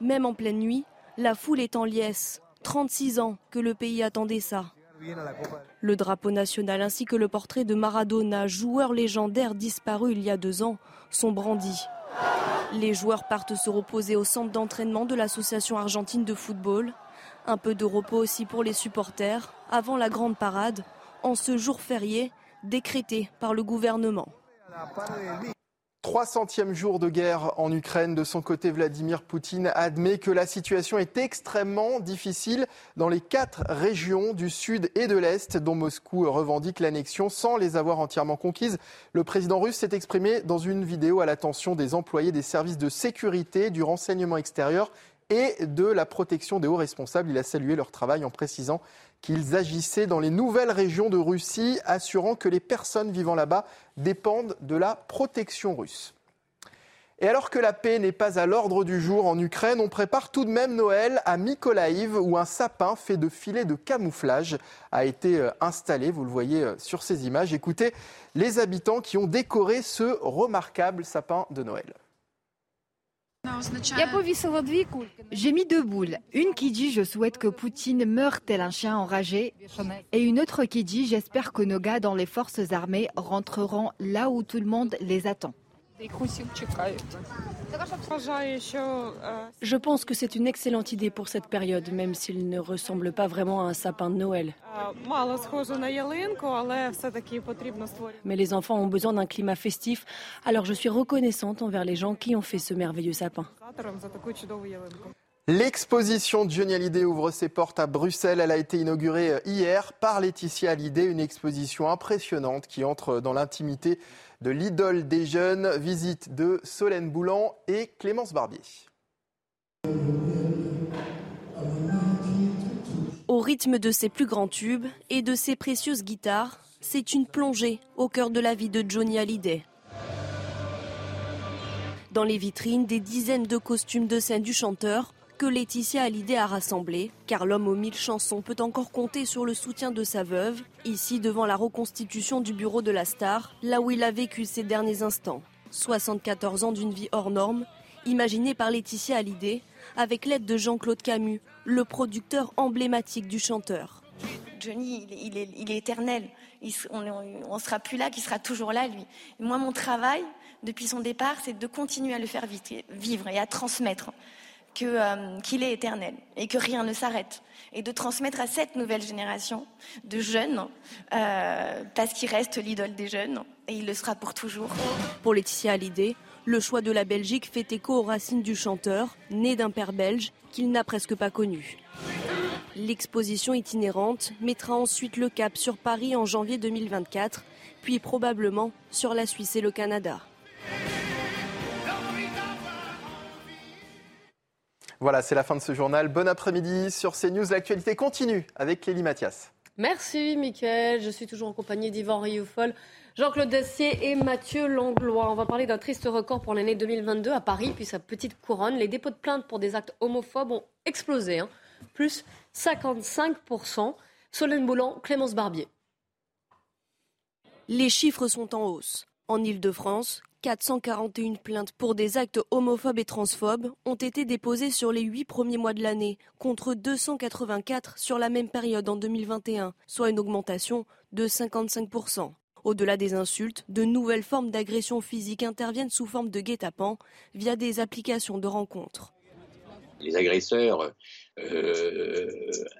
Même en pleine nuit, la foule est en liesse. 36 ans que le pays attendait ça. Le drapeau national ainsi que le portrait de Maradona, joueur légendaire disparu il y a deux ans, sont brandis. Les joueurs partent se reposer au centre d'entraînement de l'Association argentine de football. Un peu de repos aussi pour les supporters avant la grande parade, en ce jour férié décrété par le gouvernement. 300e jour de guerre en Ukraine. De son côté, Vladimir Poutine admet que la situation est extrêmement difficile dans les quatre régions du sud et de l'est dont Moscou revendique l'annexion sans les avoir entièrement conquises. Le président russe s'est exprimé dans une vidéo à l'attention des employés des services de sécurité, du renseignement extérieur et de la protection des hauts responsables. Il a salué leur travail en précisant qu'ils agissaient dans les nouvelles régions de Russie, assurant que les personnes vivant là-bas dépendent de la protection russe. Et alors que la paix n'est pas à l'ordre du jour en Ukraine, on prépare tout de même Noël à Mykolaiv où un sapin fait de filets de camouflage a été euh, installé. Vous le voyez euh, sur ces images. Écoutez les habitants qui ont décoré ce remarquable sapin de Noël. J'ai mis deux boules. Une qui dit je souhaite que Poutine meure tel un chien enragé et une autre qui dit j'espère que nos gars dans les forces armées rentreront là où tout le monde les attend. Je pense que c'est une excellente idée pour cette période, même s'il ne ressemble pas vraiment à un sapin de Noël. Mais les enfants ont besoin d'un climat festif, alors je suis reconnaissante envers les gens qui ont fait ce merveilleux sapin. L'exposition de Johnny Hallyday ouvre ses portes à Bruxelles. Elle a été inaugurée hier par Laetitia Hallyday, une exposition impressionnante qui entre dans l'intimité de l'idole des jeunes. Visite de Solène Boulan et Clémence Barbier. Au rythme de ses plus grands tubes et de ses précieuses guitares, c'est une plongée au cœur de la vie de Johnny Hallyday. Dans les vitrines, des dizaines de costumes de scène du chanteur que Laetitia Hallyday a rassemblé, car l'homme aux mille chansons peut encore compter sur le soutien de sa veuve, ici devant la reconstitution du bureau de la star, là où il a vécu ses derniers instants. 74 ans d'une vie hors norme, imaginée par Laetitia Hallyday, avec l'aide de Jean-Claude Camus, le producteur emblématique du chanteur. Johnny, il est, éternel. on ne sera plus là, qu'il sera toujours là, lui. Moi, mon travail, depuis son départ, c'est de continuer à le faire vivre et à transmettre euh, qu'il est éternel et que rien ne s'arrête. Et de transmettre à cette nouvelle génération de jeunes, euh, parce qu'il reste l'idole des jeunes et il le sera pour toujours. Pour Laetitia Hallyday, le choix de la Belgique fait écho aux racines du chanteur, né d'un père belge qu'il n'a presque pas connu. L'exposition itinérante mettra ensuite le cap sur Paris en janvier 2024, puis probablement sur la Suisse et le Canada. Voilà, c'est la fin de ce journal. Bon après-midi sur CNews. L'actualité continue avec Clélie Mathias. Merci, Mickaël. Je suis toujours en compagnie d'Yvan Rioufol, Jean-Claude Dacier et Mathieu Langlois. On va parler d'un triste record pour l'année 2022 à Paris, puis sa petite couronne. Les dépôts de plainte pour des actes homophobes ont explosé, hein. plus 55%. Solène Boulan, Clémence Barbier. Les chiffres sont en hausse. En Ile-de-France, 441 plaintes pour des actes homophobes et transphobes ont été déposées sur les huit premiers mois de l'année, contre 284 sur la même période en 2021, soit une augmentation de 55%. Au-delà des insultes, de nouvelles formes d'agression physique interviennent sous forme de guet-apens via des applications de rencontres. Les agresseurs euh,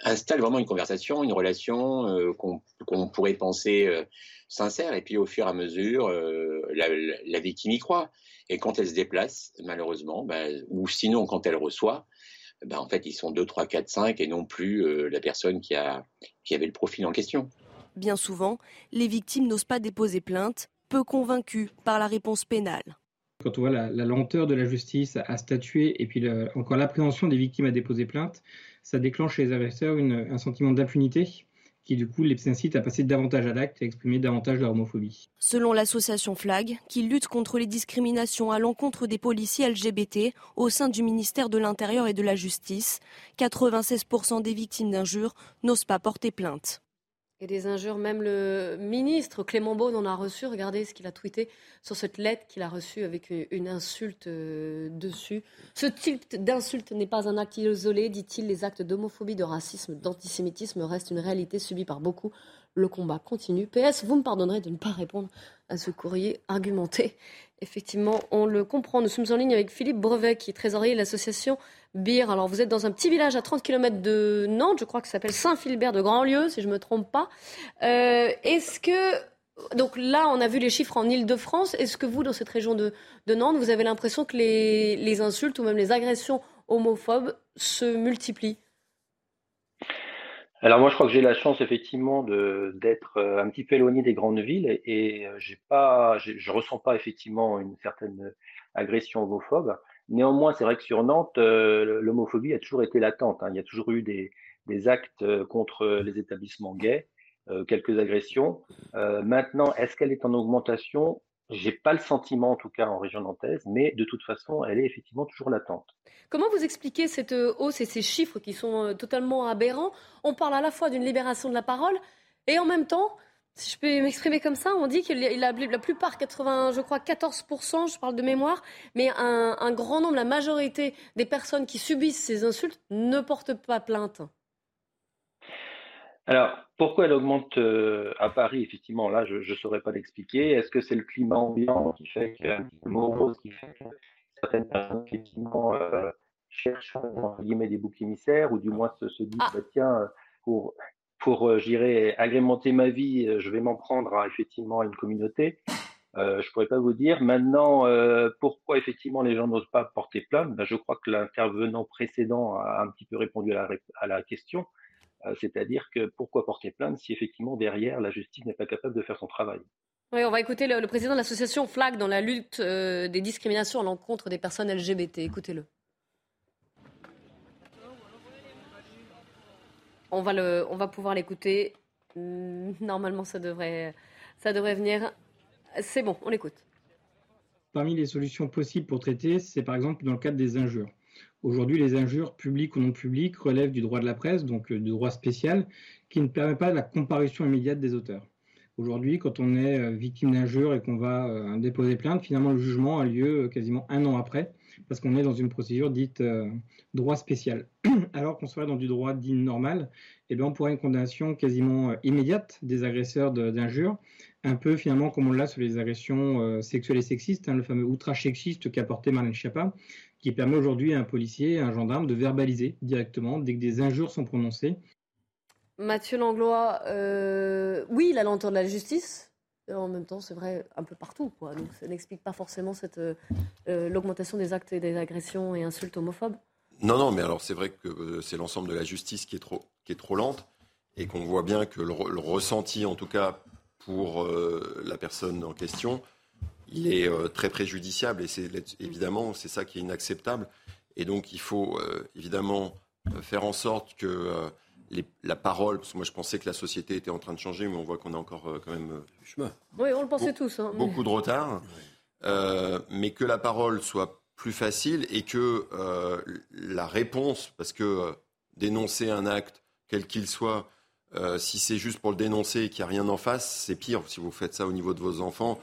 installent vraiment une conversation, une relation euh, qu'on pourrait penser euh, sincère, et puis au fur et à mesure, la, victime y croit. Et quand elle se déplace, malheureusement, ben, ou sinon quand elle reçoit, ben, en fait, ils sont 2, 3, 4, 5 et non plus la personne qui, a, qui avait le profil en question. Bien souvent, les victimes n'osent pas déposer plainte, peu convaincues par la réponse pénale. Quand on voit la, lenteur de la justice à statuer et puis encore l'appréhension des victimes à déposer plainte, ça déclenche chez les agresseurs un sentiment d'impunité qui du coup les incite à passer davantage à l'acte et à exprimer davantage leur homophobie. Selon l'association FLAG, qui lutte contre les discriminations à l'encontre des policiers LGBT au sein du ministère de l'Intérieur et de la Justice, 96% des victimes d'injures n'osent pas porter plainte. Et des injures, même le ministre Clément Beaune en a reçu. Regardez ce qu'il a tweeté sur cette lettre qu'il a reçue avec une insulte euh, dessus. Ce type d'insulte n'est pas un acte isolé, dit-il. Les actes d'homophobie, de racisme, d'antisémitisme restent une réalité subie par beaucoup. Le combat continue. PS, vous me pardonnerez de ne pas répondre à ce courrier argumenté. Effectivement, on le comprend. Nous sommes en ligne avec Philippe Brevet, qui est trésorier de l'association Alors, vous êtes dans un petit village à 30 km de Nantes, je crois que ça s'appelle Saint-Philbert de Grandlieu, si je ne me trompe pas. Euh, est-ce que. Donc là, on a vu les chiffres en Ile-de-France. Est-ce que vous, dans cette région de, Nantes, vous avez l'impression que les, insultes ou même les agressions homophobes se multiplient? Alors moi, je crois que j'ai la chance effectivement d'être euh, un petit peu éloigné des grandes villes et, euh, j'ai pas, je ressens pas effectivement une certaine agression homophobe. Néanmoins, c'est vrai que sur Nantes, euh, l'homophobie a toujours été latente. Hein. Il y a toujours eu des, actes euh, contre les établissements gays, euh, quelques agressions. maintenant, est-ce qu'elle est en augmentation? J'ai pas le sentiment, en tout cas en région nantaise, mais de toute façon, elle est effectivement toujours latente. Comment vous expliquez cette hausse et ces chiffres qui sont totalement aberrants? On parle à la fois d'une libération de la parole et en même temps si je peux m'exprimer comme ça, on dit que la, la plupart, 80, je crois 14%, je parle de mémoire, mais un, grand nombre, la majorité des personnes qui subissent ces insultes ne portent pas plainte. Alors, pourquoi elle augmente euh, à Paris Effectivement, là, je ne saurais pas l'expliquer. Est-ce que c'est le climat ambiant qui fait que, morose, qui fait que certaines personnes, effectivement, euh, cherchent, entre guillemets, des boucs émissaires, ou du moins se, se disent, ah. bah, tiens, pour, pour, euh, j'irai agrémenter ma vie, euh, je vais m'en prendre à, effectivement à une communauté. Euh, je pourrais pas vous dire. Maintenant, euh, pourquoi effectivement les gens n'osent pas porter plainte? Ben, Je crois que l'intervenant précédent a un petit peu répondu à la, question. C'est-à-dire que pourquoi porter plainte si effectivement derrière la justice n'est pas capable de faire son travail? Oui, on va écouter le, le président de l'association FLAG dans la lutte des discriminations à l'encontre des personnes LGBT. Écoutez-le. On va, le, on va pouvoir l'écouter. Hmm, normalement, ça devrait, ça devrait venir. C'est bon, on l'écoute. Parmi les solutions possibles pour traiter, c'est par exemple dans le cadre des injures. Aujourd'hui, les injures publiques ou non publiques relèvent du droit de la presse, donc euh, du droit spécial, qui ne permet pas la comparution immédiate des auteurs. Aujourd'hui, quand on est euh, victime d'injures et qu'on va euh, déposer plainte, finalement, le jugement a lieu quasiment un an après parce qu'on est dans une procédure dite euh, droit spécial. *clears throat* Alors qu'on serait dans du droit dit normal, eh bien on pourrait une condamnation quasiment euh, immédiate des agresseurs d'injures, un peu finalement comme on l'a sur les agressions euh, sexuelles et sexistes, hein, le fameux outrage sexiste qu'a porté Marlène Schiappa, qui permet aujourd'hui à un policier, à un gendarme de verbaliser directement dès que des injures sont prononcées. Mathieu Langlois, oui, la lenteur de la justice, en même temps, c'est vrai un peu partout. Donc, ça n'explique pas forcément euh, euh, l'augmentation des actes et des agressions et insultes homophobes. Non, non, mais alors c'est vrai que euh, c'est l'ensemble de la justice qui est trop, qui est trop lente et qu'on voit bien que le, ressenti, en tout cas pour la personne en question, il est très préjudiciable et c'est évidemment c'est ça qui est inacceptable. Et donc il faut évidemment faire en sorte que la parole, parce que moi je pensais que la société était en train de changer, mais on voit qu'on a encore euh, quand même euh, chemin. Oui, on le pensait tous. Hein, beaucoup de retard, *laughs* euh, mais que la parole soit plus facile et que la réponse, parce que dénoncer un acte, quel qu'il soit, Euh, si c'est juste pour le dénoncer et qu'il n'y a rien en face, c'est pire. Si vous faites ça au niveau de vos enfants,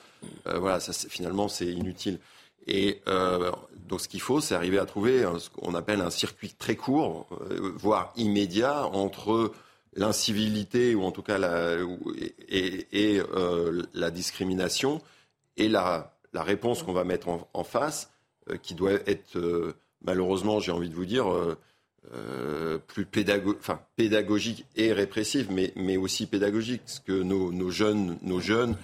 euh, voilà, ça, finalement, c'est inutile. Et euh, donc, ce qu'il faut, c'est arriver à trouver ce qu'on appelle un circuit très court, voire immédiat, entre l'incivilité ou en tout cas la, et, et la discrimination et la, la réponse qu'on va mettre en, face, qui doit être malheureusement, j'ai envie de vous dire euh, plus enfin, pédagogique et répressive, mais, mais aussi pédagogique, parce que nos, nos jeunes, nos jeunes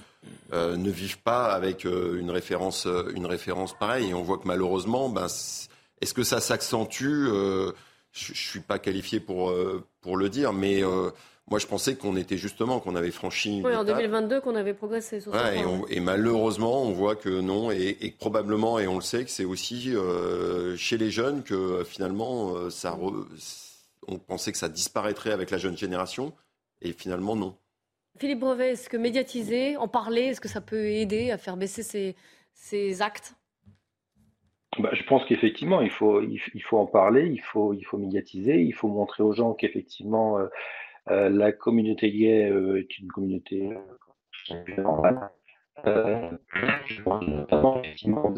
euh, ne vivent pas avec euh, une, référence, une référence pareille. Et on voit que malheureusement, ben, est-ce que ça s'accentue Je ne suis pas qualifié pour, pour le dire, mais moi, je pensais qu'on était justement, qu'on avait franchi. oui, en 2022, qu'on avait progressé sur ouais, et, et, malheureusement, on voit que non, et, et, probablement, et on le sait, que c'est aussi euh, chez les jeunes que euh, finalement, euh, ça on pensait que ça disparaîtrait avec la jeune génération, et finalement, non. Philippe Brevet, est-ce que médiatiser, en parler, est-ce que ça peut aider à faire baisser ces, ces actes? Bah, je pense qu'effectivement, il faut, il, faut en parler, il faut, il faut médiatiser, il faut montrer aux gens qu'effectivement, euh, la communauté gay euh, est une communauté euh, notamment effectivement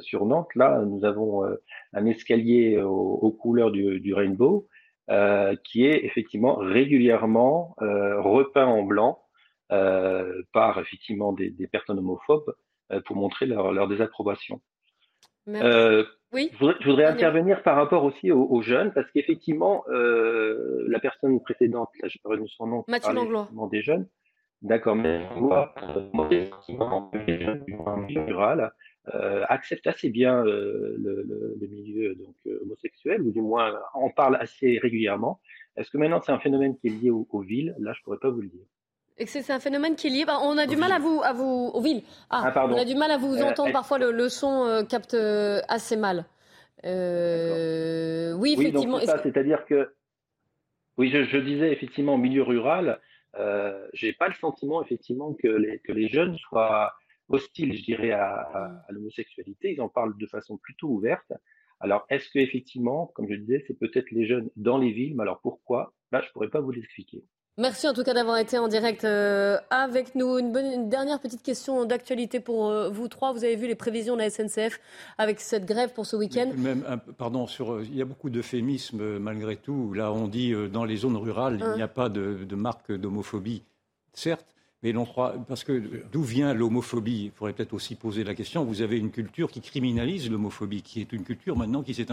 sur Nantes. Là, nous avons un escalier aux, couleurs du, rainbow qui est effectivement régulièrement repeint en blanc par effectivement des, personnes homophobes pour montrer leur désapprobation. Euh, oui. Je voudrais, intervenir par rapport aussi aux, jeunes, parce qu'effectivement, euh, la personne précédente, là, je pas retenu son nom, Mathieu Langlois. des jeunes. D'accord, mais moi, les jeunes du milieu rural euh, acceptent assez bien euh, le, le, le, milieu donc euh, homosexuel, ou du moins en parle assez régulièrement. Est-ce que maintenant c'est un phénomène qui est lié aux, aux villes? Là, je pourrais pas vous le dire. Et que c'est un phénomène qui est lié. Bah, on a du mal à vous, à vous, aux villes. Ah, ah on a du mal à vous euh, entendre. Parfois, le, son euh, capte assez mal. oui, effectivement. Oui, c'est-à-dire que, oui, je, disais effectivement, au milieu rural, euh, j'ai pas le sentiment effectivement que les, que les jeunes soient hostiles, je dirais, à, à, l'homosexualité. Ils en parlent de façon plutôt ouverte. Alors, est-ce que effectivement, comme je disais, c'est peut-être les jeunes dans les villes, mais alors pourquoi? Là, je pourrais pas vous l'expliquer. Merci en tout cas d'avoir été en direct euh, avec nous. Une, dernière petite question d'actualité pour euh, vous trois. Vous avez vu les prévisions de la SNCF avec cette grève pour ce week-end? Même, pardon, sur, euh, il y a beaucoup d'euphémismes malgré tout. Là, on dit dans les zones rurales, il n'y a hein. pas de, de marque d'homophobie. Certes, mais l'on croit, parce que d'où vient l'homophobie Il faudrait peut-être aussi poser la question. Vous avez une culture qui criminalise l'homophobie, qui est une culture maintenant qui s'est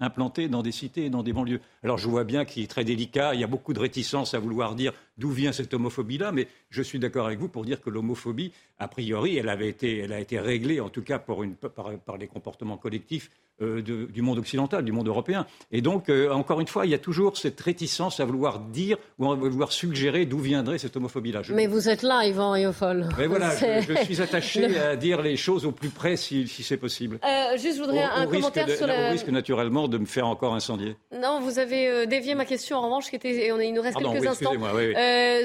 implantée, dans des cités et dans des banlieues. Alors je vois bien qu'il est très délicat, il y a beaucoup de réticence à vouloir dire d'où vient cette homophobie-là, mais je suis d'accord avec vous pour dire que l'homophobie, a priori, elle, avait été, elle a été réglée, en tout cas par, une, par, par les comportements collectifs euh, du monde occidental, du monde européen. Et donc, euh, encore une fois, il y a toujours cette réticence à vouloir dire ou à vouloir suggérer d'où viendrait cette homophobie-là. Mais vous êtes là, Yvan Riofol. Mais voilà, je, suis attaché *laughs* à dire les choses au plus près si, c'est possible. Euh, juste, je voudrais un commentaire sur le... risque naturellement de me faire encore incendier. Non, vous avez dévié ma question en revanche, qui était, et on, il nous reste quelques instants,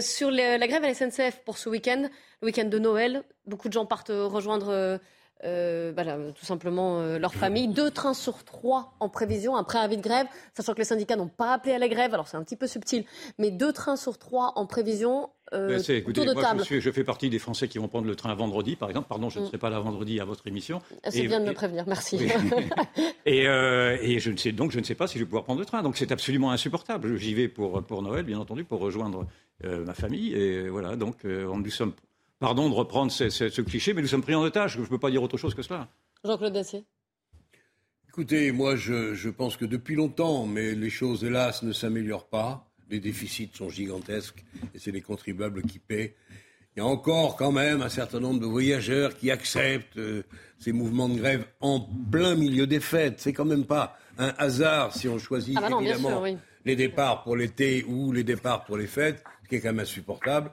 sur la grève à la SNCF pour ce week-end, le week-end de Noël. Beaucoup de gens partent rejoindre euh, tout simplement euh, leur famille. Deux trains sur trois en prévision, un préavis de grève, sachant que les syndicats n'ont pas appelé à la grève, alors c'est un petit peu subtil, mais deux trains sur trois en prévision. Euh, écoutez, moi, Je, fais partie des Français qui vont prendre le train vendredi, par exemple. Pardon, je ne mm. serai pas là vendredi à votre émission. Ah, c'est bien de me prévenir, merci. *laughs* et, euh, et, je ne sais donc je ne sais pas si je vais pouvoir prendre le train. Donc c'est absolument insupportable. J'y vais pour, pour Noël, bien entendu, pour rejoindre ma famille. Et voilà, donc nous sommes Pardon de reprendre ce, cliché, mais nous sommes pris en otage. Je ne peux pas dire autre chose que cela. Jean-Claude Dacier. Écoutez, moi, je, pense que depuis longtemps, mais les choses, hélas, ne s'améliorent pas. Les déficits sont gigantesques et c'est les contribuables qui paient. Il y a encore quand même un certain nombre de voyageurs qui acceptent euh, ces mouvements de grève en plein milieu des fêtes. C'est quand même pas un hasard si on choisit ah bah évidemment les départs pour l'été ou les départs pour les fêtes, ce qui est quand même insupportable.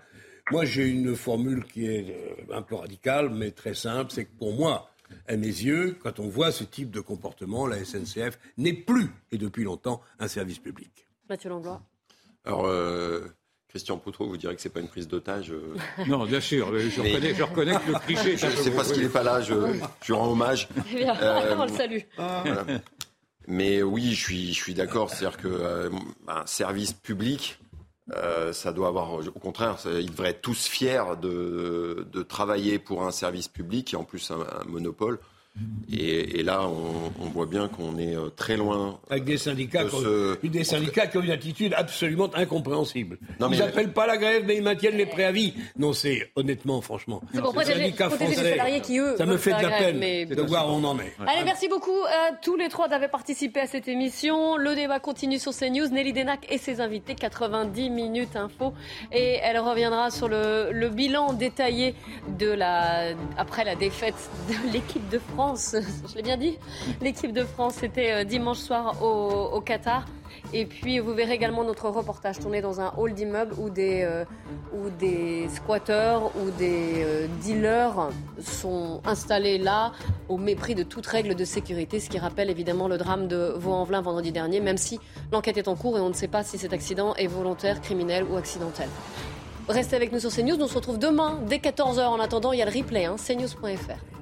Moi, j'ai une formule qui est euh, un peu radicale, mais très simple. C'est que pour moi, à mes yeux, quand on voit ce type de comportement, la SNCF n'est plus, et depuis longtemps, un service public. Mathieu Langlois. Alors, euh, Christian Poutreau, vous direz que ce n'est pas une prise d'otage euh. *laughs* Non, bien sûr, je, reconnais, je, reconnais, que le cliché Je ne sais pas ce qu'il n'est pas là, je, je rends hommage. *laughs* Eh on le salue. Mais oui, je suis, je suis d'accord. C'est-à-dire qu'un service public, Euh, ça doit avoir, au contraire, ils devraient être tous fiers de, travailler pour un service public et en plus un monopole. Et, et, là, on, on voit bien qu'on est euh, très loin. Avec des syndicats, de qui ont, ce... des syndicats qui ont une attitude absolument incompréhensible. Non, mais- Ils n'appellent pas la grève, mais ils maintiennent les préavis. Non, c'est honnêtement, franchement. C'est pour les protéger- les salariés qui, eux, ça me fait de la grève, peine mais- de voir où on en est. Allez, merci beaucoup à tous les trois d'avoir participé à cette émission. Le débat continue sur CNews. Nelly Denac et ses invités, 90 minutes info. Et elle reviendra sur le, le bilan détaillé de la, après la défaite de l'équipe de France. *laughs* Je l'ai bien dit L'équipe de France, c'était euh, dimanche soir au, Qatar. Et puis, vous verrez également notre reportage tourné dans un hall d'immeuble où des, euh, où des squatteurs ou des euh, dealers sont installés là au mépris de toute règle de sécurité, ce qui rappelle évidemment le drame de Vaux-en-Velin vendredi dernier, même si l'enquête est en cours et on ne sait pas si cet accident est volontaire, criminel ou accidentel. Restez avec nous sur CNews, on se retrouve demain dès 14h. En attendant, il y a le replay, hein, cnews.fr.